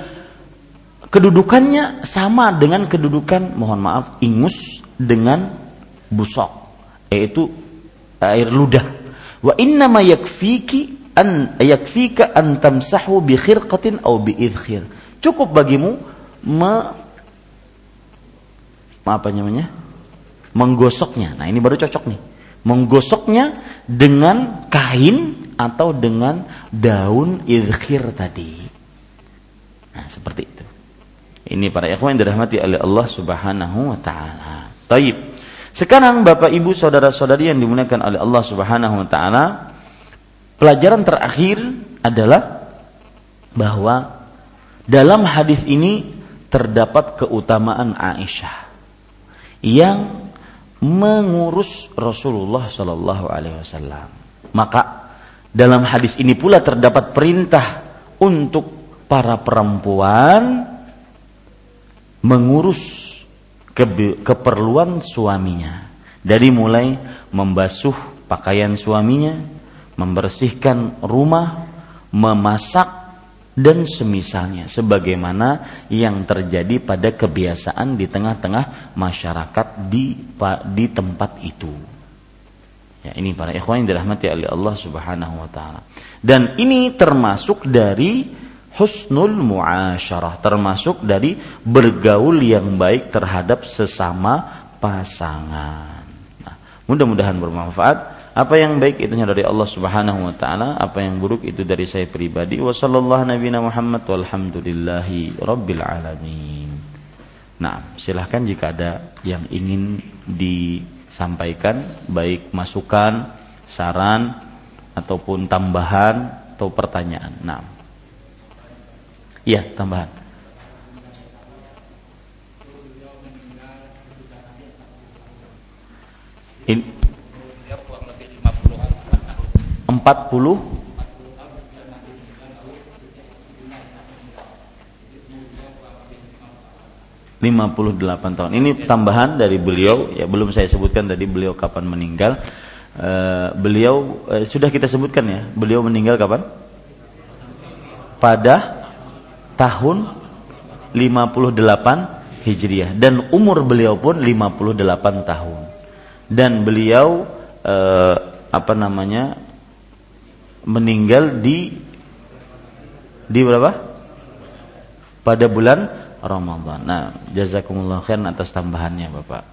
kedudukannya sama dengan kedudukan mohon maaf ingus dengan busok yaitu air ludah. Wa inna ma yakfiki an yakfika an tamsahu bi khirqatin aw bi idkhir. Cukup bagimu me, apa namanya menggosoknya. Nah ini baru cocok nih menggosoknya dengan kain atau dengan daun idkhir tadi. Nah, seperti itu. Ini para ikhwan yang dirahmati oleh Allah Subhanahu wa taala. Taib. Sekarang Bapak Ibu saudara-saudari yang dimuliakan oleh Allah Subhanahu wa taala, pelajaran terakhir adalah bahwa dalam hadis ini terdapat keutamaan Aisyah yang mengurus Rasulullah Shallallahu Alaihi Wasallam. Maka dalam hadis ini pula terdapat perintah untuk para perempuan mengurus ke keperluan suaminya. Dari mulai membasuh pakaian suaminya, membersihkan rumah, memasak dan semisalnya sebagaimana yang terjadi pada kebiasaan di tengah-tengah masyarakat di di tempat itu. Ya, ini para ikhwan yang dirahmati oleh Allah Subhanahu wa taala. Dan ini termasuk dari husnul muasyarah, termasuk dari bergaul yang baik terhadap sesama pasangan. Nah, mudah-mudahan bermanfaat. Apa yang baik itu dari Allah Subhanahu wa taala, apa yang buruk itu dari saya pribadi. Wa nabiyana Muhammad walhamdulillahi rabbil alamin. Nah, silahkan jika ada yang ingin disampaikan baik masukan, saran ataupun tambahan atau pertanyaan. Nah. Iya, tambahan. In, 40 58 tahun. Ini tambahan dari beliau ya belum saya sebutkan tadi beliau kapan meninggal. Uh, beliau uh, sudah kita sebutkan ya. Beliau meninggal kapan? Pada tahun 58 Hijriah dan umur beliau pun 58 tahun. Dan beliau uh, apa namanya? Meninggal di di berapa? Pada bulan Ramadan. Nah, jazakumullah khairan atas tambahannya, Bapak.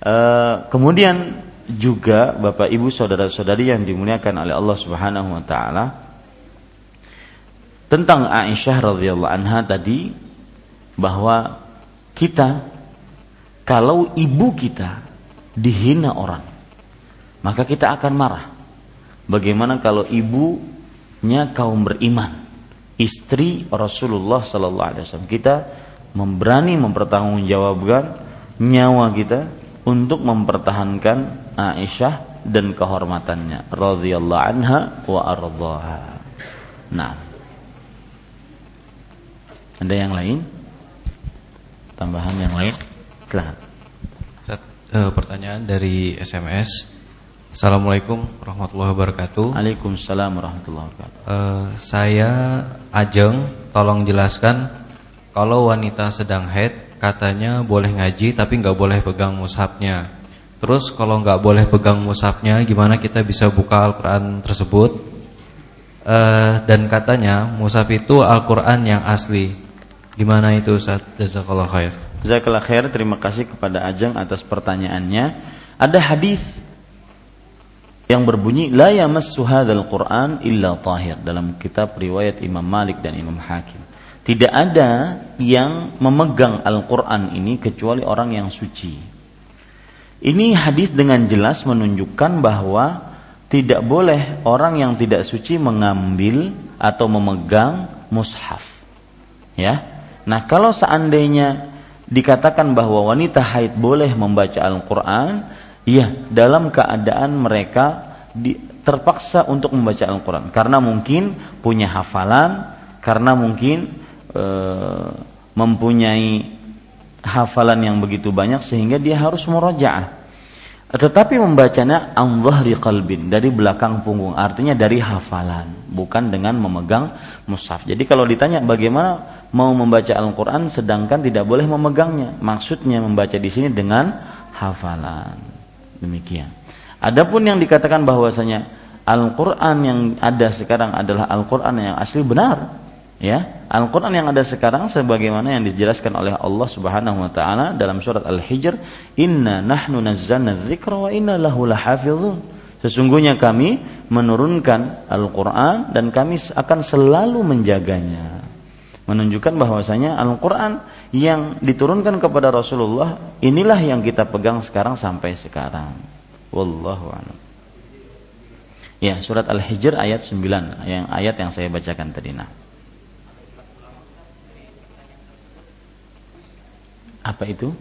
E, kemudian juga Bapak Ibu saudara-saudari yang dimuliakan oleh Allah Subhanahu wa taala tentang Aisyah radhiyallahu anha tadi bahwa kita kalau ibu kita dihina orang maka kita akan marah Bagaimana kalau ibunya kaum beriman, istri Rasulullah Sallallahu Alaihi Wasallam. Kita memberani mempertanggungjawabkan nyawa kita untuk mempertahankan Aisyah dan kehormatannya radhiyallahu anha wa ardhaha. Nah. Ada yang lain? Tambahan yang lain? Silahkan. Uh, pertanyaan dari SMS Assalamualaikum warahmatullahi wabarakatuh. Waalaikumsalam warahmatullahi wabarakatuh. Uh, saya Ajeng, tolong jelaskan kalau wanita sedang haid katanya boleh ngaji tapi nggak boleh pegang mushafnya. Terus kalau nggak boleh pegang mushafnya, gimana kita bisa buka Al-Quran tersebut? Uh, dan katanya mushaf itu Al-Quran yang asli. Gimana itu Ustaz? Jazakallah khair. Jazakallah khair. Terima kasih kepada Ajeng atas pertanyaannya. Ada hadis yang berbunyi la yamassu hadzal Qur'an illa tahir dalam kitab riwayat Imam Malik dan Imam Hakim. Tidak ada yang memegang Al-Qur'an ini kecuali orang yang suci. Ini hadis dengan jelas menunjukkan bahwa tidak boleh orang yang tidak suci mengambil atau memegang mushaf. Ya. Nah, kalau seandainya dikatakan bahwa wanita haid boleh membaca Al-Qur'an, Iya, dalam keadaan mereka di, terpaksa untuk membaca Al-Quran karena mungkin punya hafalan, karena mungkin e, mempunyai hafalan yang begitu banyak sehingga dia harus murojaah. Tetapi membacanya an dhahri qalbin dari belakang punggung, artinya dari hafalan, bukan dengan memegang mushaf. Jadi kalau ditanya bagaimana mau membaca Al-Qur'an sedangkan tidak boleh memegangnya, maksudnya membaca di sini dengan hafalan. Demikian. Adapun yang dikatakan bahwasanya Al-Qur'an yang ada sekarang adalah Al-Qur'an yang asli benar, ya. Al-Quran yang ada sekarang sebagaimana yang dijelaskan oleh Allah Subhanahu Wa Taala dalam surat Al-Hijr Inna nahnu nazzalna dzikra wa inna lahu lahafizun. Sesungguhnya kami menurunkan Al-Quran dan kami akan selalu menjaganya menunjukkan bahwasanya Al-Quran yang diturunkan kepada Rasulullah inilah yang kita pegang sekarang sampai sekarang. Wallahu a'lam. Ya surat Al-Hijr ayat 9 yang ayat yang saya bacakan tadi nah. Apa itu?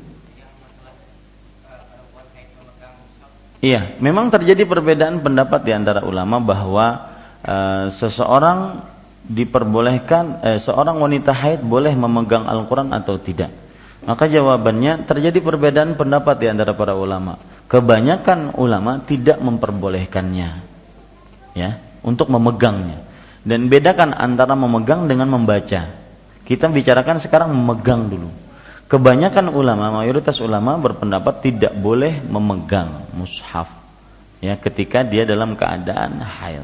Iya, memang terjadi perbedaan pendapat di antara ulama bahwa e, seseorang diperbolehkan e, seorang wanita haid boleh memegang Al-Qur'an atau tidak. Maka jawabannya terjadi perbedaan pendapat di antara para ulama. Kebanyakan ulama tidak memperbolehkannya. Ya, untuk memegangnya. Dan bedakan antara memegang dengan membaca. Kita bicarakan sekarang memegang dulu Kebanyakan ulama, mayoritas ulama berpendapat tidak boleh memegang mushaf ya ketika dia dalam keadaan haid.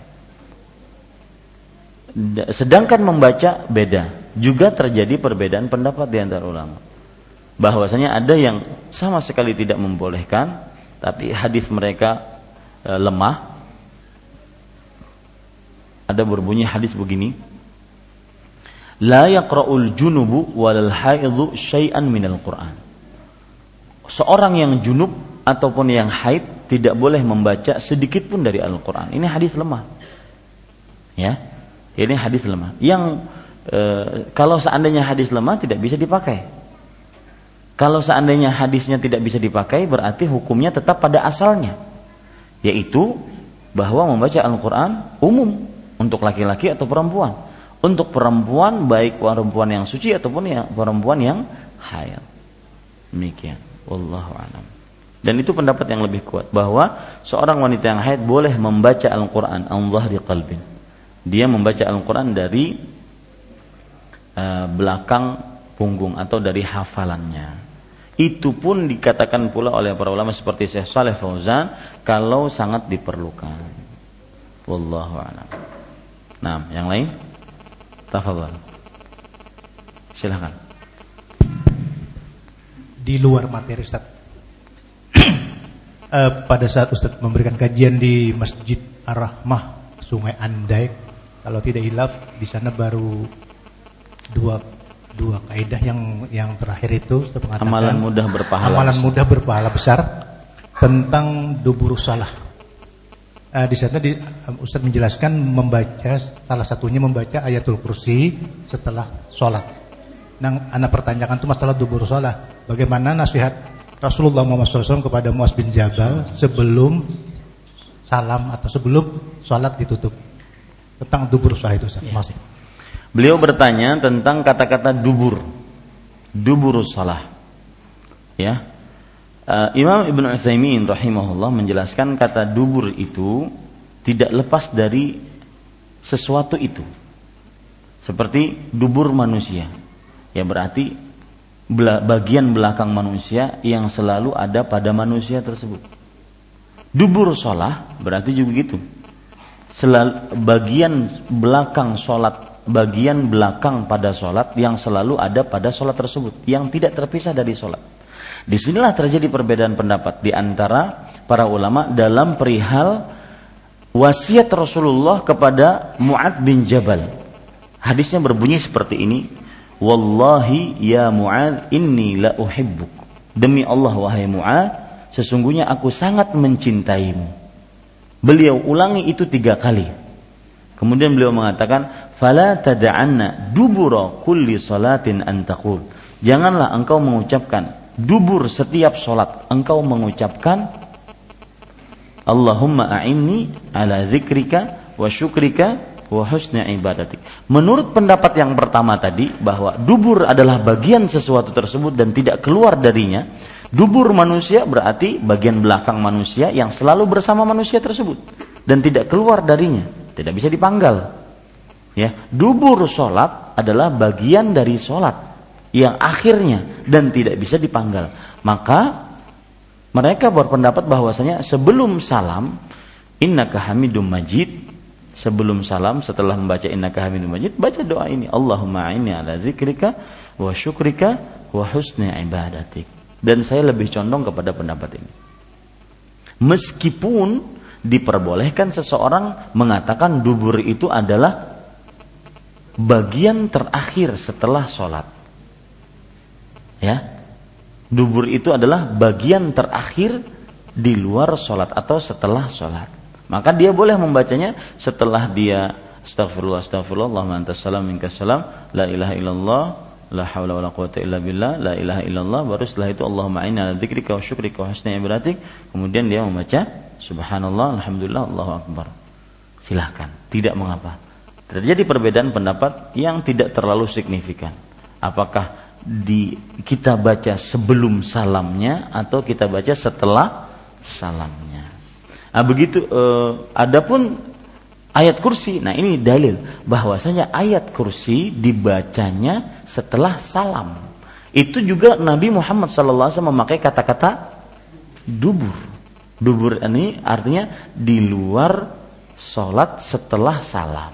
Sedangkan membaca beda. Juga terjadi perbedaan pendapat di antara ulama. Bahwasanya ada yang sama sekali tidak membolehkan, tapi hadis mereka e, lemah. Ada berbunyi hadis begini, la yaqra'ul junubu walal haidhu syai'an minal Qur'an. Seorang yang junub ataupun yang haid tidak boleh membaca sedikit pun dari Al-Qur'an. Ini hadis lemah. Ya. Ini hadis lemah. Yang e, kalau seandainya hadis lemah tidak bisa dipakai. Kalau seandainya hadisnya tidak bisa dipakai berarti hukumnya tetap pada asalnya. Yaitu bahwa membaca Al-Qur'an umum untuk laki-laki atau perempuan untuk perempuan baik perempuan yang suci ataupun yang perempuan yang haid. Demikian. Wallahu a'lam. Dan itu pendapat yang lebih kuat bahwa seorang wanita yang haid boleh membaca Al-Qur'an Allah di qalbin. Dia membaca Al-Qur'an dari uh, belakang punggung atau dari hafalannya. Itu pun dikatakan pula oleh para ulama seperti Syekh Saleh Fauzan kalau sangat diperlukan. Wallahu a'lam. Nah, yang lain? Tafadhal. Silakan. Di luar materi Ustaz. uh, pada saat Ustaz memberikan kajian di Masjid Ar-Rahmah Sungai Andai, kalau tidak hilaf di sana baru dua dua kaidah yang yang terakhir itu amalan mudah berpahala amalan besar. mudah berpahala besar tentang dubur salah uh, di sana di, uh, Ustaz menjelaskan membaca salah satunya membaca ayatul kursi setelah sholat. Nah, anak pertanyakan itu masalah dubur sholat. Bagaimana nasihat Rasulullah Muhammad SAW kepada Muaz bin Jabal sebelum salam atau sebelum sholat ditutup tentang dubur sholat itu Ustaz. Ya. Masih. Beliau bertanya tentang kata-kata dubur, dubur sholat. Ya, Uh, Imam Ibn Utsaimin rahimahullah menjelaskan kata dubur itu tidak lepas dari sesuatu itu. Seperti dubur manusia. Ya berarti bagian belakang manusia yang selalu ada pada manusia tersebut. Dubur sholat berarti juga begitu. Selalu, bagian belakang sholat, bagian belakang pada sholat yang selalu ada pada sholat tersebut, yang tidak terpisah dari sholat. Di sinilah terjadi perbedaan pendapat di antara para ulama dalam perihal wasiat Rasulullah kepada Mu'ad bin Jabal. Hadisnya berbunyi seperti ini, Wallahi ya Mu'ad inni la uhibbuk. Demi Allah wahai Mu'ad, sesungguhnya aku sangat mencintaimu. Beliau ulangi itu tiga kali. Kemudian beliau mengatakan, Fala tada'anna dubura kulli salatin antakul. Janganlah engkau mengucapkan dubur setiap solat engkau mengucapkan Allahumma a'inni ala zikrika wa syukrika wa husni ibadatik. Menurut pendapat yang pertama tadi bahwa dubur adalah bagian sesuatu tersebut dan tidak keluar darinya, dubur manusia berarti bagian belakang manusia yang selalu bersama manusia tersebut dan tidak keluar darinya, tidak bisa dipanggal. Ya, dubur solat adalah bagian dari solat yang akhirnya dan tidak bisa dipanggal. Maka mereka berpendapat bahwasanya sebelum salam innaka hamidum majid sebelum salam setelah membaca innaka hamidum majid baca doa ini. Allahumma inni ala zikrika wa syukrika wa husni ibadatik. Dan saya lebih condong kepada pendapat ini. Meskipun diperbolehkan seseorang mengatakan dubur itu adalah bagian terakhir setelah sholat. Ya. Dubur itu adalah bagian terakhir di luar sholat atau setelah sholat maka dia boleh membacanya setelah dia astagfirullah astagfirullah Allahumma antas salam minkas salam la ilaha illallah la haula wala quwata illa billah la ilaha illallah baru setelah itu Allahumma inna ala dzikrika wa syukrika wa husni ibadatik. Kemudian dia membaca subhanallah alhamdulillah Allahu akbar. Silahkan tidak mengapa. Terjadi perbedaan pendapat yang tidak terlalu signifikan. Apakah di kita baca sebelum salamnya atau kita baca setelah salamnya Nah, begitu uh, adapun ayat kursi. Nah, ini dalil bahwasanya ayat kursi dibacanya setelah salam. Itu juga Nabi Muhammad SAW memakai kata-kata dubur. Dubur ini artinya di luar sholat setelah salam.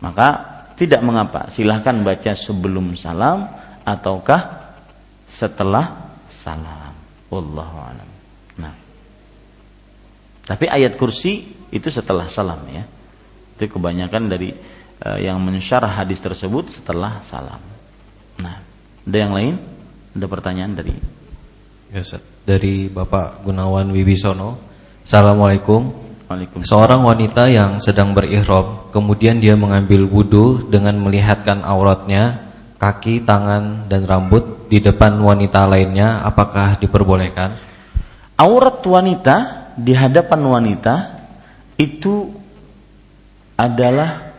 Maka tidak mengapa, silahkan baca sebelum salam ataukah setelah salam. Wallahu a'lam. Tapi ayat kursi itu setelah salam ya. Itu kebanyakan dari uh, yang mensyarah hadis tersebut setelah salam. Nah, ada yang lain? Ada pertanyaan dari Ya Ustaz. Dari Bapak Gunawan Wibisono. Assalamualaikum. Waalaikumsalam. Seorang wanita yang sedang berihram, kemudian dia mengambil wudhu dengan melihatkan auratnya, kaki, tangan, dan rambut di depan wanita lainnya, apakah diperbolehkan? Aurat wanita di hadapan wanita itu adalah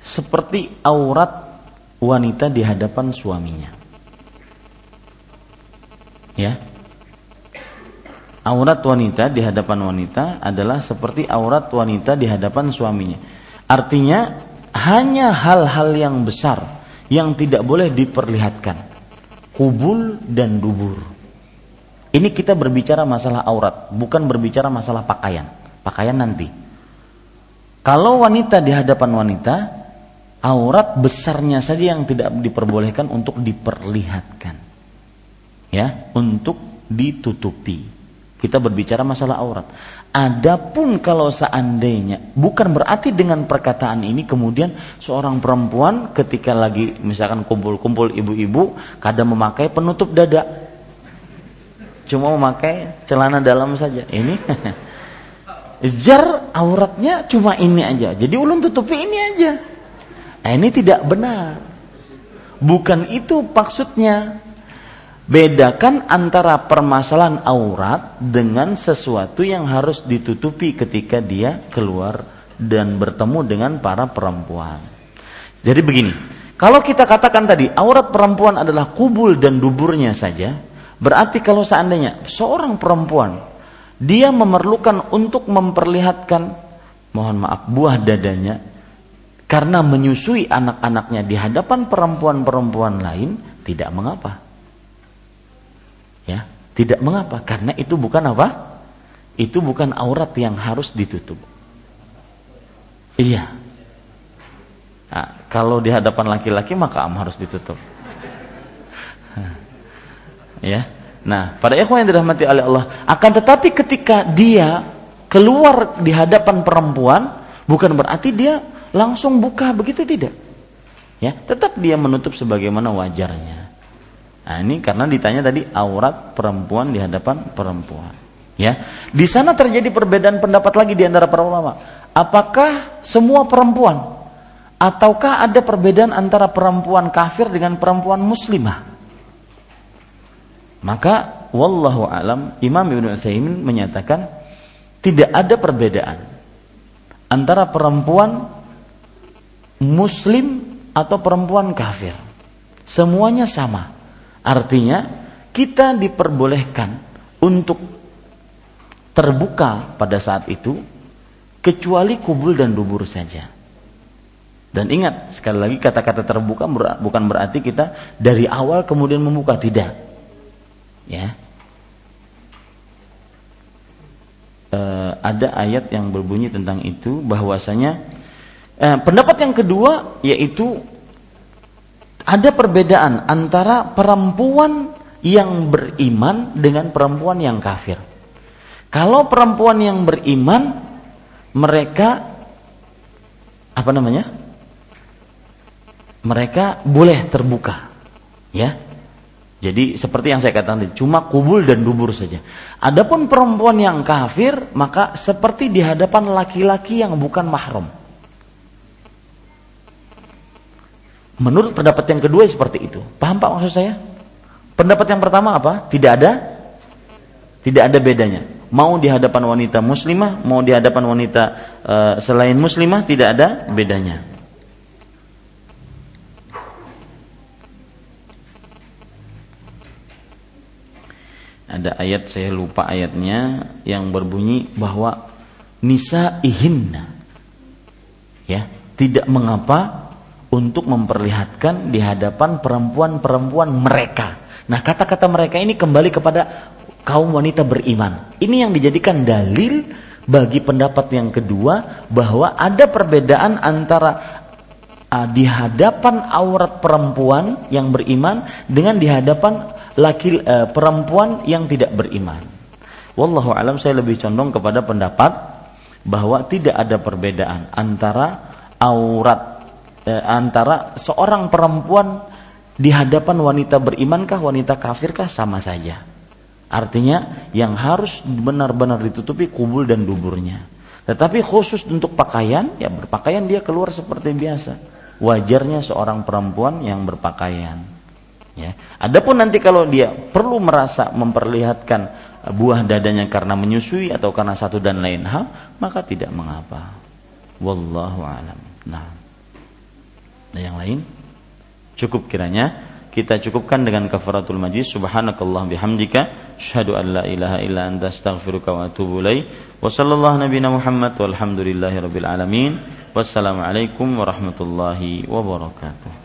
seperti aurat wanita di hadapan suaminya. Ya. Aurat wanita di hadapan wanita adalah seperti aurat wanita di hadapan suaminya. Artinya hanya hal-hal yang besar yang tidak boleh diperlihatkan. Kubul dan dubur. Ini kita berbicara masalah aurat, bukan berbicara masalah pakaian. Pakaian nanti. Kalau wanita di hadapan wanita, aurat besarnya saja yang tidak diperbolehkan untuk diperlihatkan. Ya, untuk ditutupi. Kita berbicara masalah aurat. Adapun kalau seandainya bukan berarti dengan perkataan ini kemudian seorang perempuan ketika lagi misalkan kumpul-kumpul ibu-ibu kadang memakai penutup dada cuma memakai celana dalam saja. Ini (laughs) jar auratnya cuma ini aja. Jadi ulun tutupi ini aja. Nah, ini tidak benar. Bukan itu maksudnya. Bedakan antara permasalahan aurat dengan sesuatu yang harus ditutupi ketika dia keluar dan bertemu dengan para perempuan. Jadi begini, kalau kita katakan tadi aurat perempuan adalah kubul dan duburnya saja, Berarti kalau seandainya seorang perempuan dia memerlukan untuk memperlihatkan mohon maaf buah dadanya karena menyusui anak-anaknya di hadapan perempuan-perempuan lain tidak mengapa. Ya, tidak mengapa karena itu bukan apa? Itu bukan aurat yang harus ditutup. Iya. Nah, kalau di hadapan laki-laki maka am harus ditutup. Ya. Nah, pada ikhwan yang dirahmati oleh Allah, akan tetapi ketika dia keluar di hadapan perempuan, bukan berarti dia langsung buka begitu tidak. Ya, tetap dia menutup sebagaimana wajarnya. Nah, ini karena ditanya tadi aurat perempuan di hadapan perempuan. Ya, di sana terjadi perbedaan pendapat lagi di antara para ulama. Apakah semua perempuan ataukah ada perbedaan antara perempuan kafir dengan perempuan muslimah? Maka wallahu alam Imam Ibnu Utsaimin menyatakan tidak ada perbedaan antara perempuan muslim atau perempuan kafir. Semuanya sama. Artinya kita diperbolehkan untuk terbuka pada saat itu kecuali kubul dan dubur saja. Dan ingat sekali lagi kata-kata terbuka bukan berarti kita dari awal kemudian membuka tidak. Ya. E, ada ayat yang berbunyi tentang itu bahwasanya e, pendapat yang kedua yaitu ada perbedaan antara perempuan yang beriman dengan perempuan yang kafir. Kalau perempuan yang beriman mereka apa namanya? mereka boleh terbuka. Ya. Jadi seperti yang saya katakan tadi, cuma kubul dan dubur saja. Adapun perempuan yang kafir, maka seperti di hadapan laki-laki yang bukan mahram. Menurut pendapat yang kedua seperti itu. Paham Pak maksud saya? Pendapat yang pertama apa? Tidak ada tidak ada bedanya. Mau di hadapan wanita muslimah, mau di hadapan wanita uh, selain muslimah tidak ada bedanya. Ada ayat saya lupa ayatnya yang berbunyi bahwa nisa ihinna ya tidak mengapa untuk memperlihatkan di hadapan perempuan-perempuan mereka. Nah, kata-kata mereka ini kembali kepada kaum wanita beriman. Ini yang dijadikan dalil bagi pendapat yang kedua bahwa ada perbedaan antara uh, di hadapan aurat perempuan yang beriman dengan di hadapan laki uh, perempuan yang tidak beriman. Wallahu alam saya lebih condong kepada pendapat bahwa tidak ada perbedaan antara aurat eh, antara seorang perempuan di hadapan wanita berimankah wanita kafirkah sama saja. Artinya yang harus benar-benar ditutupi kubul dan duburnya. Tetapi khusus untuk pakaian, ya berpakaian dia keluar seperti biasa. Wajarnya seorang perempuan yang berpakaian. Ya. Adapun nanti kalau dia perlu merasa memperlihatkan buah dadanya karena menyusui atau karena satu dan lain hal, maka tidak mengapa. Wallahu alam. Nah. Nah, yang lain cukup kiranya kita cukupkan dengan kafaratul majlis subhanakallah bihamdika asyhadu an la ilaha illa anta astaghfiruka wa atubu wa sallallahu nabiyana muhammad walhamdulillahi rabbil alamin. Wassalamualaikum warahmatullahi wabarakatuh